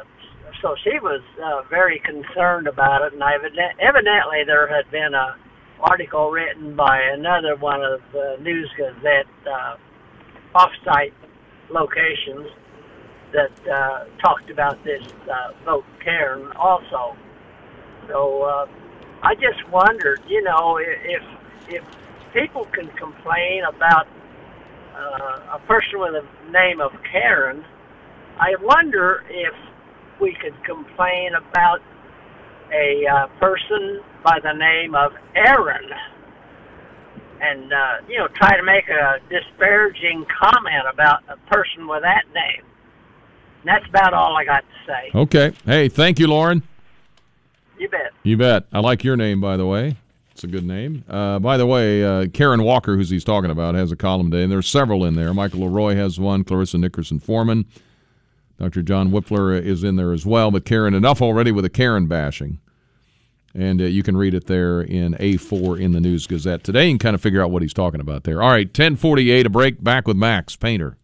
so she was uh, very concerned about it, and evident- evidently there had been a article written by another one of the News Gazette uh, off-site locations that uh, talked about this uh, vote Karen also. So uh, I just wondered, you know, if if people can complain about uh, a person with the name of Karen, I wonder if we could complain about a uh, person by the name of Aaron and, uh, you know, try to make a disparaging comment about a person with that name. And that's about all I got to say. Okay. Hey, thank you, Loren. You bet. You bet. I like your name, by the way. It's a good name. Uh, by the way, uh, Karen Walker, who's he's talking about, has a column today, and there's several in there. Michael Leroy has one. Clarissa Nickerson Foreman. Dr. John Whipler is in there as well. But Karen, enough already with the Karen bashing. And uh, you can read it there in A4 in the News Gazette today and kind of figure out what he's talking about there. All right, 1048, a break. Back with Max Painter.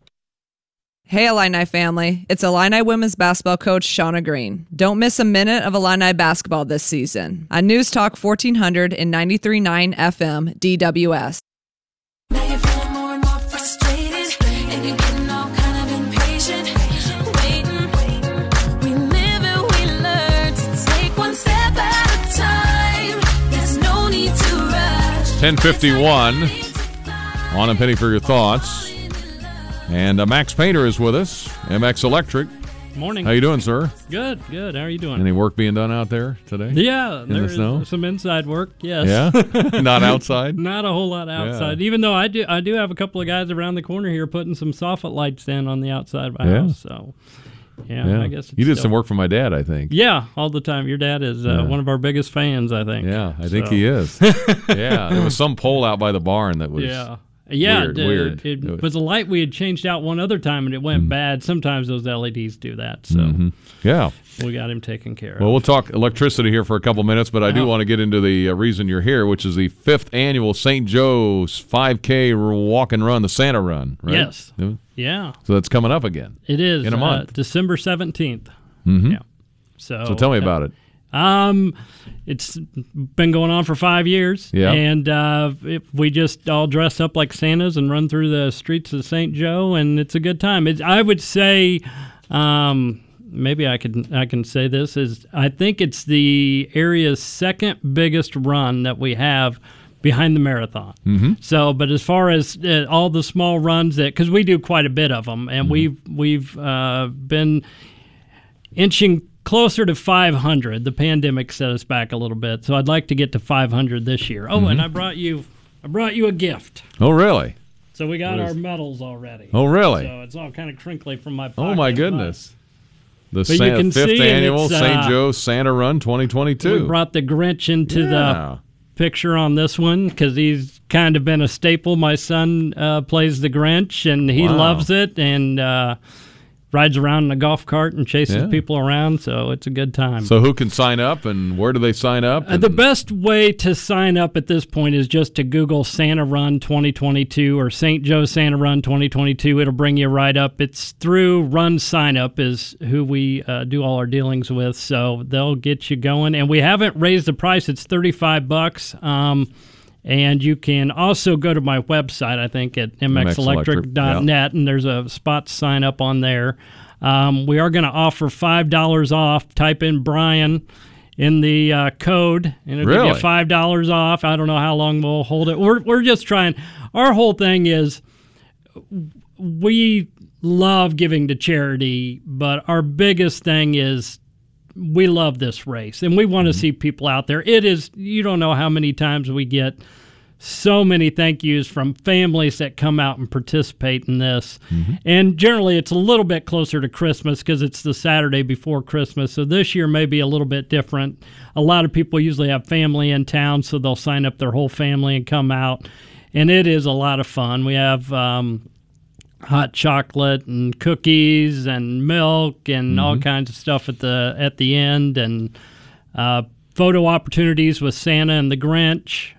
Hey, Illini family. It's Illini women's basketball coach Shauna Green. Don't miss a minute of Illini basketball this season on News Talk 1400 and 93.9 FM DWS. To take one step at a time. There's no need to rush. 1051 on a penny for your thoughts. And uh, Max Painter is with us, MX Electric. Morning. How you doing, sir? Good, good. How are you doing? Any work being done out there today? Yeah, in the there's snow. some inside work. Yes. Yeah? (laughs) Not outside? Not a whole lot outside. Even though I do, I do have a couple of guys around the corner here putting some soffit lights in on the outside of my Yeah. house. So, yeah, I guess it's you did still- some work for my dad, I think. Yeah, all the time. Your dad is uh, Yeah. one of our biggest fans, I think. Yeah, I think he is. (laughs) yeah, there was some pole out by the barn that was yeah. Yeah, weird. it, uh, weird. It was a light we had changed out one other time and it went bad. Sometimes those LEDs do that, so Mhm. Yeah. we got him taken care of. Well, we'll talk electricity here for a couple minutes, but I do want to get into the uh, reason you're here, which is the fifth annual St. Joe's 5K walk and run, the Santa Run, right? Yes. Yeah. Yeah. So that's coming up again. It is in a uh, month. December seventeenth. Mhm. Yeah. So, So tell me uh, about it. Um, it's been going on for five years. Yeah. And uh, we just all dress up like Santas and run through the streets of St. Joe, and it's a good time. It, I would say, um, maybe I can I can say this is I think it's the area's second biggest run that we have behind the marathon. Mm-hmm. So, but as far as uh, all the small runs that, because we do quite a bit of them, and we've we've uh, been inching closer to 500. The pandemic set us back a little bit, so I'd like to get to 500 this year. Oh, and Mhm. I brought you I brought you a gift. Oh, really? So we got What our medals already. Oh, really? So it's all kind of crinkly from my pocket. Oh, my goodness. The you fifth annual it's, St. uh, Joe Santa Run 2022. We brought the Grinch into Yeah. the picture on this one because he's kind of been a staple. My son uh, plays the Grinch, and he Wow. loves it, and uh, rides around in a golf cart and chases Yeah. people around. So it's a good time. so who can sign up and where do they sign up? Uh, the best way to sign up at this point is just to Google Santa Run 2022 or St. Joe Santa Run 2022. It'll bring you right up. It's through Run Sign Up is who we uh, do all our dealings with, so they'll get you going. And we haven't raised the price; it's 35 bucks. Um, and you can also go to my website, I think, at mxelectric.net, and there's a spot to sign up on there. Um, we are going to offer $5 off. Type in Brian in the uh, code, and it'll give you $5 off. I don't know how long we'll hold it. We're, we're just trying. Our whole thing is we love giving to charity, but our biggest thing is we love this race and we want to see people out there. It is, you don't know how many times we get so many thank yous from families that come out and participate in this. And generally, it's a little bit closer to Christmas because it's the Saturday before Christmas. So this year may be a little bit different. A lot of people usually have family in town, so they'll sign up their whole family and come out. And it is a lot of fun. We have um, hot chocolate and cookies and milk and all kinds of stuff at the at the end and uh, photo opportunities with Santa and the Grinch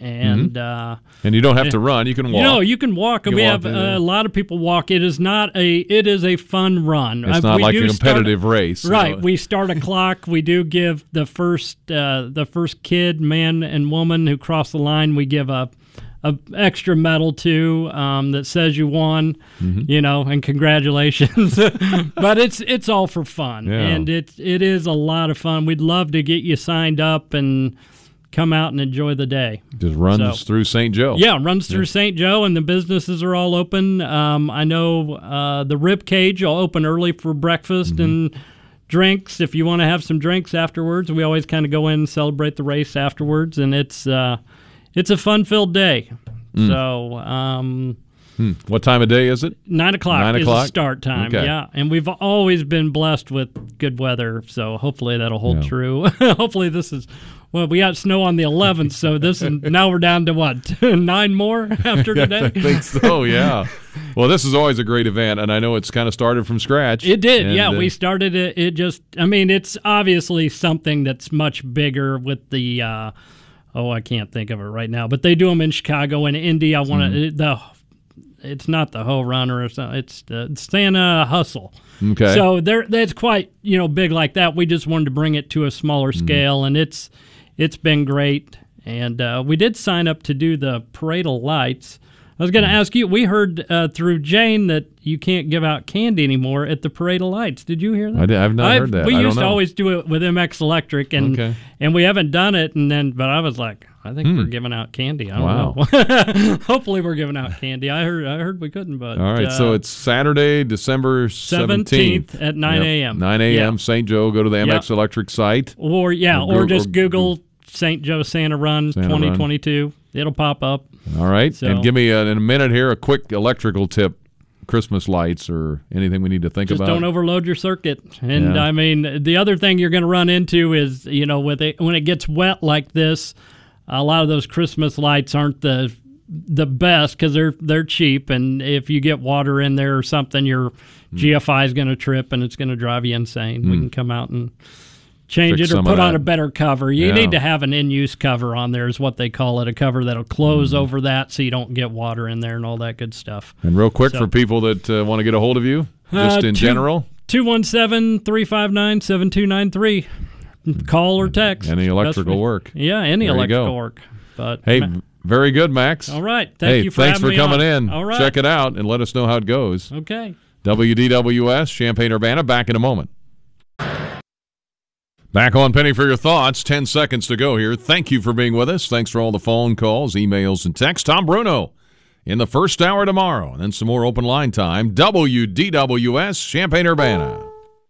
and uh, and you don't have to run; you can walk. no, you can walk. You we have walk, yeah. a lot of people walk. It is not a. It is a fun run. It's not we like a start- competitive race, right? know. We start a (laughs) clock. We do give the first uh, the first kid, man and woman who cross the line. We give a a extra medal too um, that says you won. Mm-hmm. You know, and congratulations. (laughs) but it's it's all for fun, Yeah. and it it is a lot of fun. We'd love to get you signed up and come out and enjoy the day. Just runs So- through St. Joe. yeah, runs through Yeah. St. Joe, and the businesses are all open. Um, I know uh, the Rib Cage will open early for breakfast Mm-hmm. and drinks. If you want to have some drinks afterwards, we always kind of go in and celebrate the race afterwards, and it's uh, it's a fun filled day. Mm. So um, Hmm. What time of day is it? nine o'clock Nine is o'clock? the start time. Okay. Yeah, and we've always been blessed with good weather, so hopefully that'll hold Yeah. true. (laughs) hopefully this is well, we got snow on the 11th, so this is (laughs) now we're down to what (laughs) nine more after today. I think so. Yeah. Well, this is always a great event, and I know it's kind of started from scratch. It did, And, yeah. uh, we started it. It just, I mean, it's obviously something that's much bigger with the. Uh, oh, I can't think of it right now, but they do them in Chicago and Indy. I want to the. It's not the Ho Runner. It's not, it's the Santa Hustle. Okay. So there, that's quite you know big like that. We just wanted to bring it to a smaller Mm-hmm. scale, and it's it's been great. And uh, we did sign up to do the parade of lights. I was going to ask you. We heard uh, through Jane that you can't give out candy anymore at the parade of lights. Did you hear that? I did- I've not heard that. We I used to always do it with MX Electric, and Okay. and we haven't done it. And then, but I was like, I think we're giving out candy. I don't Hmm. Wow. know. (laughs) Hopefully, we're giving out candy. I heard I heard we couldn't, but All right, so uh, it's Saturday, December 17th. 17th at 9 a.m.. 9 a.m. Yeah. St. Joe. Go to the Yep. MX Electric site. Or yeah, Or or, just or- Google St. Joe Santa Run Santa Run. 2022. It'll pop up. All right. So- and give me uh in a minute here a quick electrical tip Christmas lights or anything we need to think Just about. don't overload your circuit. And Yeah. I mean, the other thing you're going to run into is, you know, with it when it gets wet like this, a lot of those Christmas lights aren't the the best because they're they're cheap, and if you get water in there or something, your GFI is going to trip and it's going to drive you insane. We Hmm. can come out and change it or put on a better cover. You Yeah. need to have an in-use cover on there, is what they call it, a cover that'll close Hmm. over that so you don't get water in there and all that good stuff. and real quick So- for people that uh, want to get a hold of you, just Uh, in two- general, 217 359 7293. Call or text. any electrical way- work. Yeah, any There electrical work. But Hey, ma- very good, Max. All right. Thank hey, you for thanks for coming on. in. All right. Check it out and let us know how it goes. Okay. WDWS, Champaign Urbana, back in a moment. Back on Penny for your thoughts. 10 seconds to go here. Thank you for being with us. Thanks for all the phone calls, emails, and texts. Tom Bruno in the first hour tomorrow. And then some more open line time. WDWS, Champaign Urbana.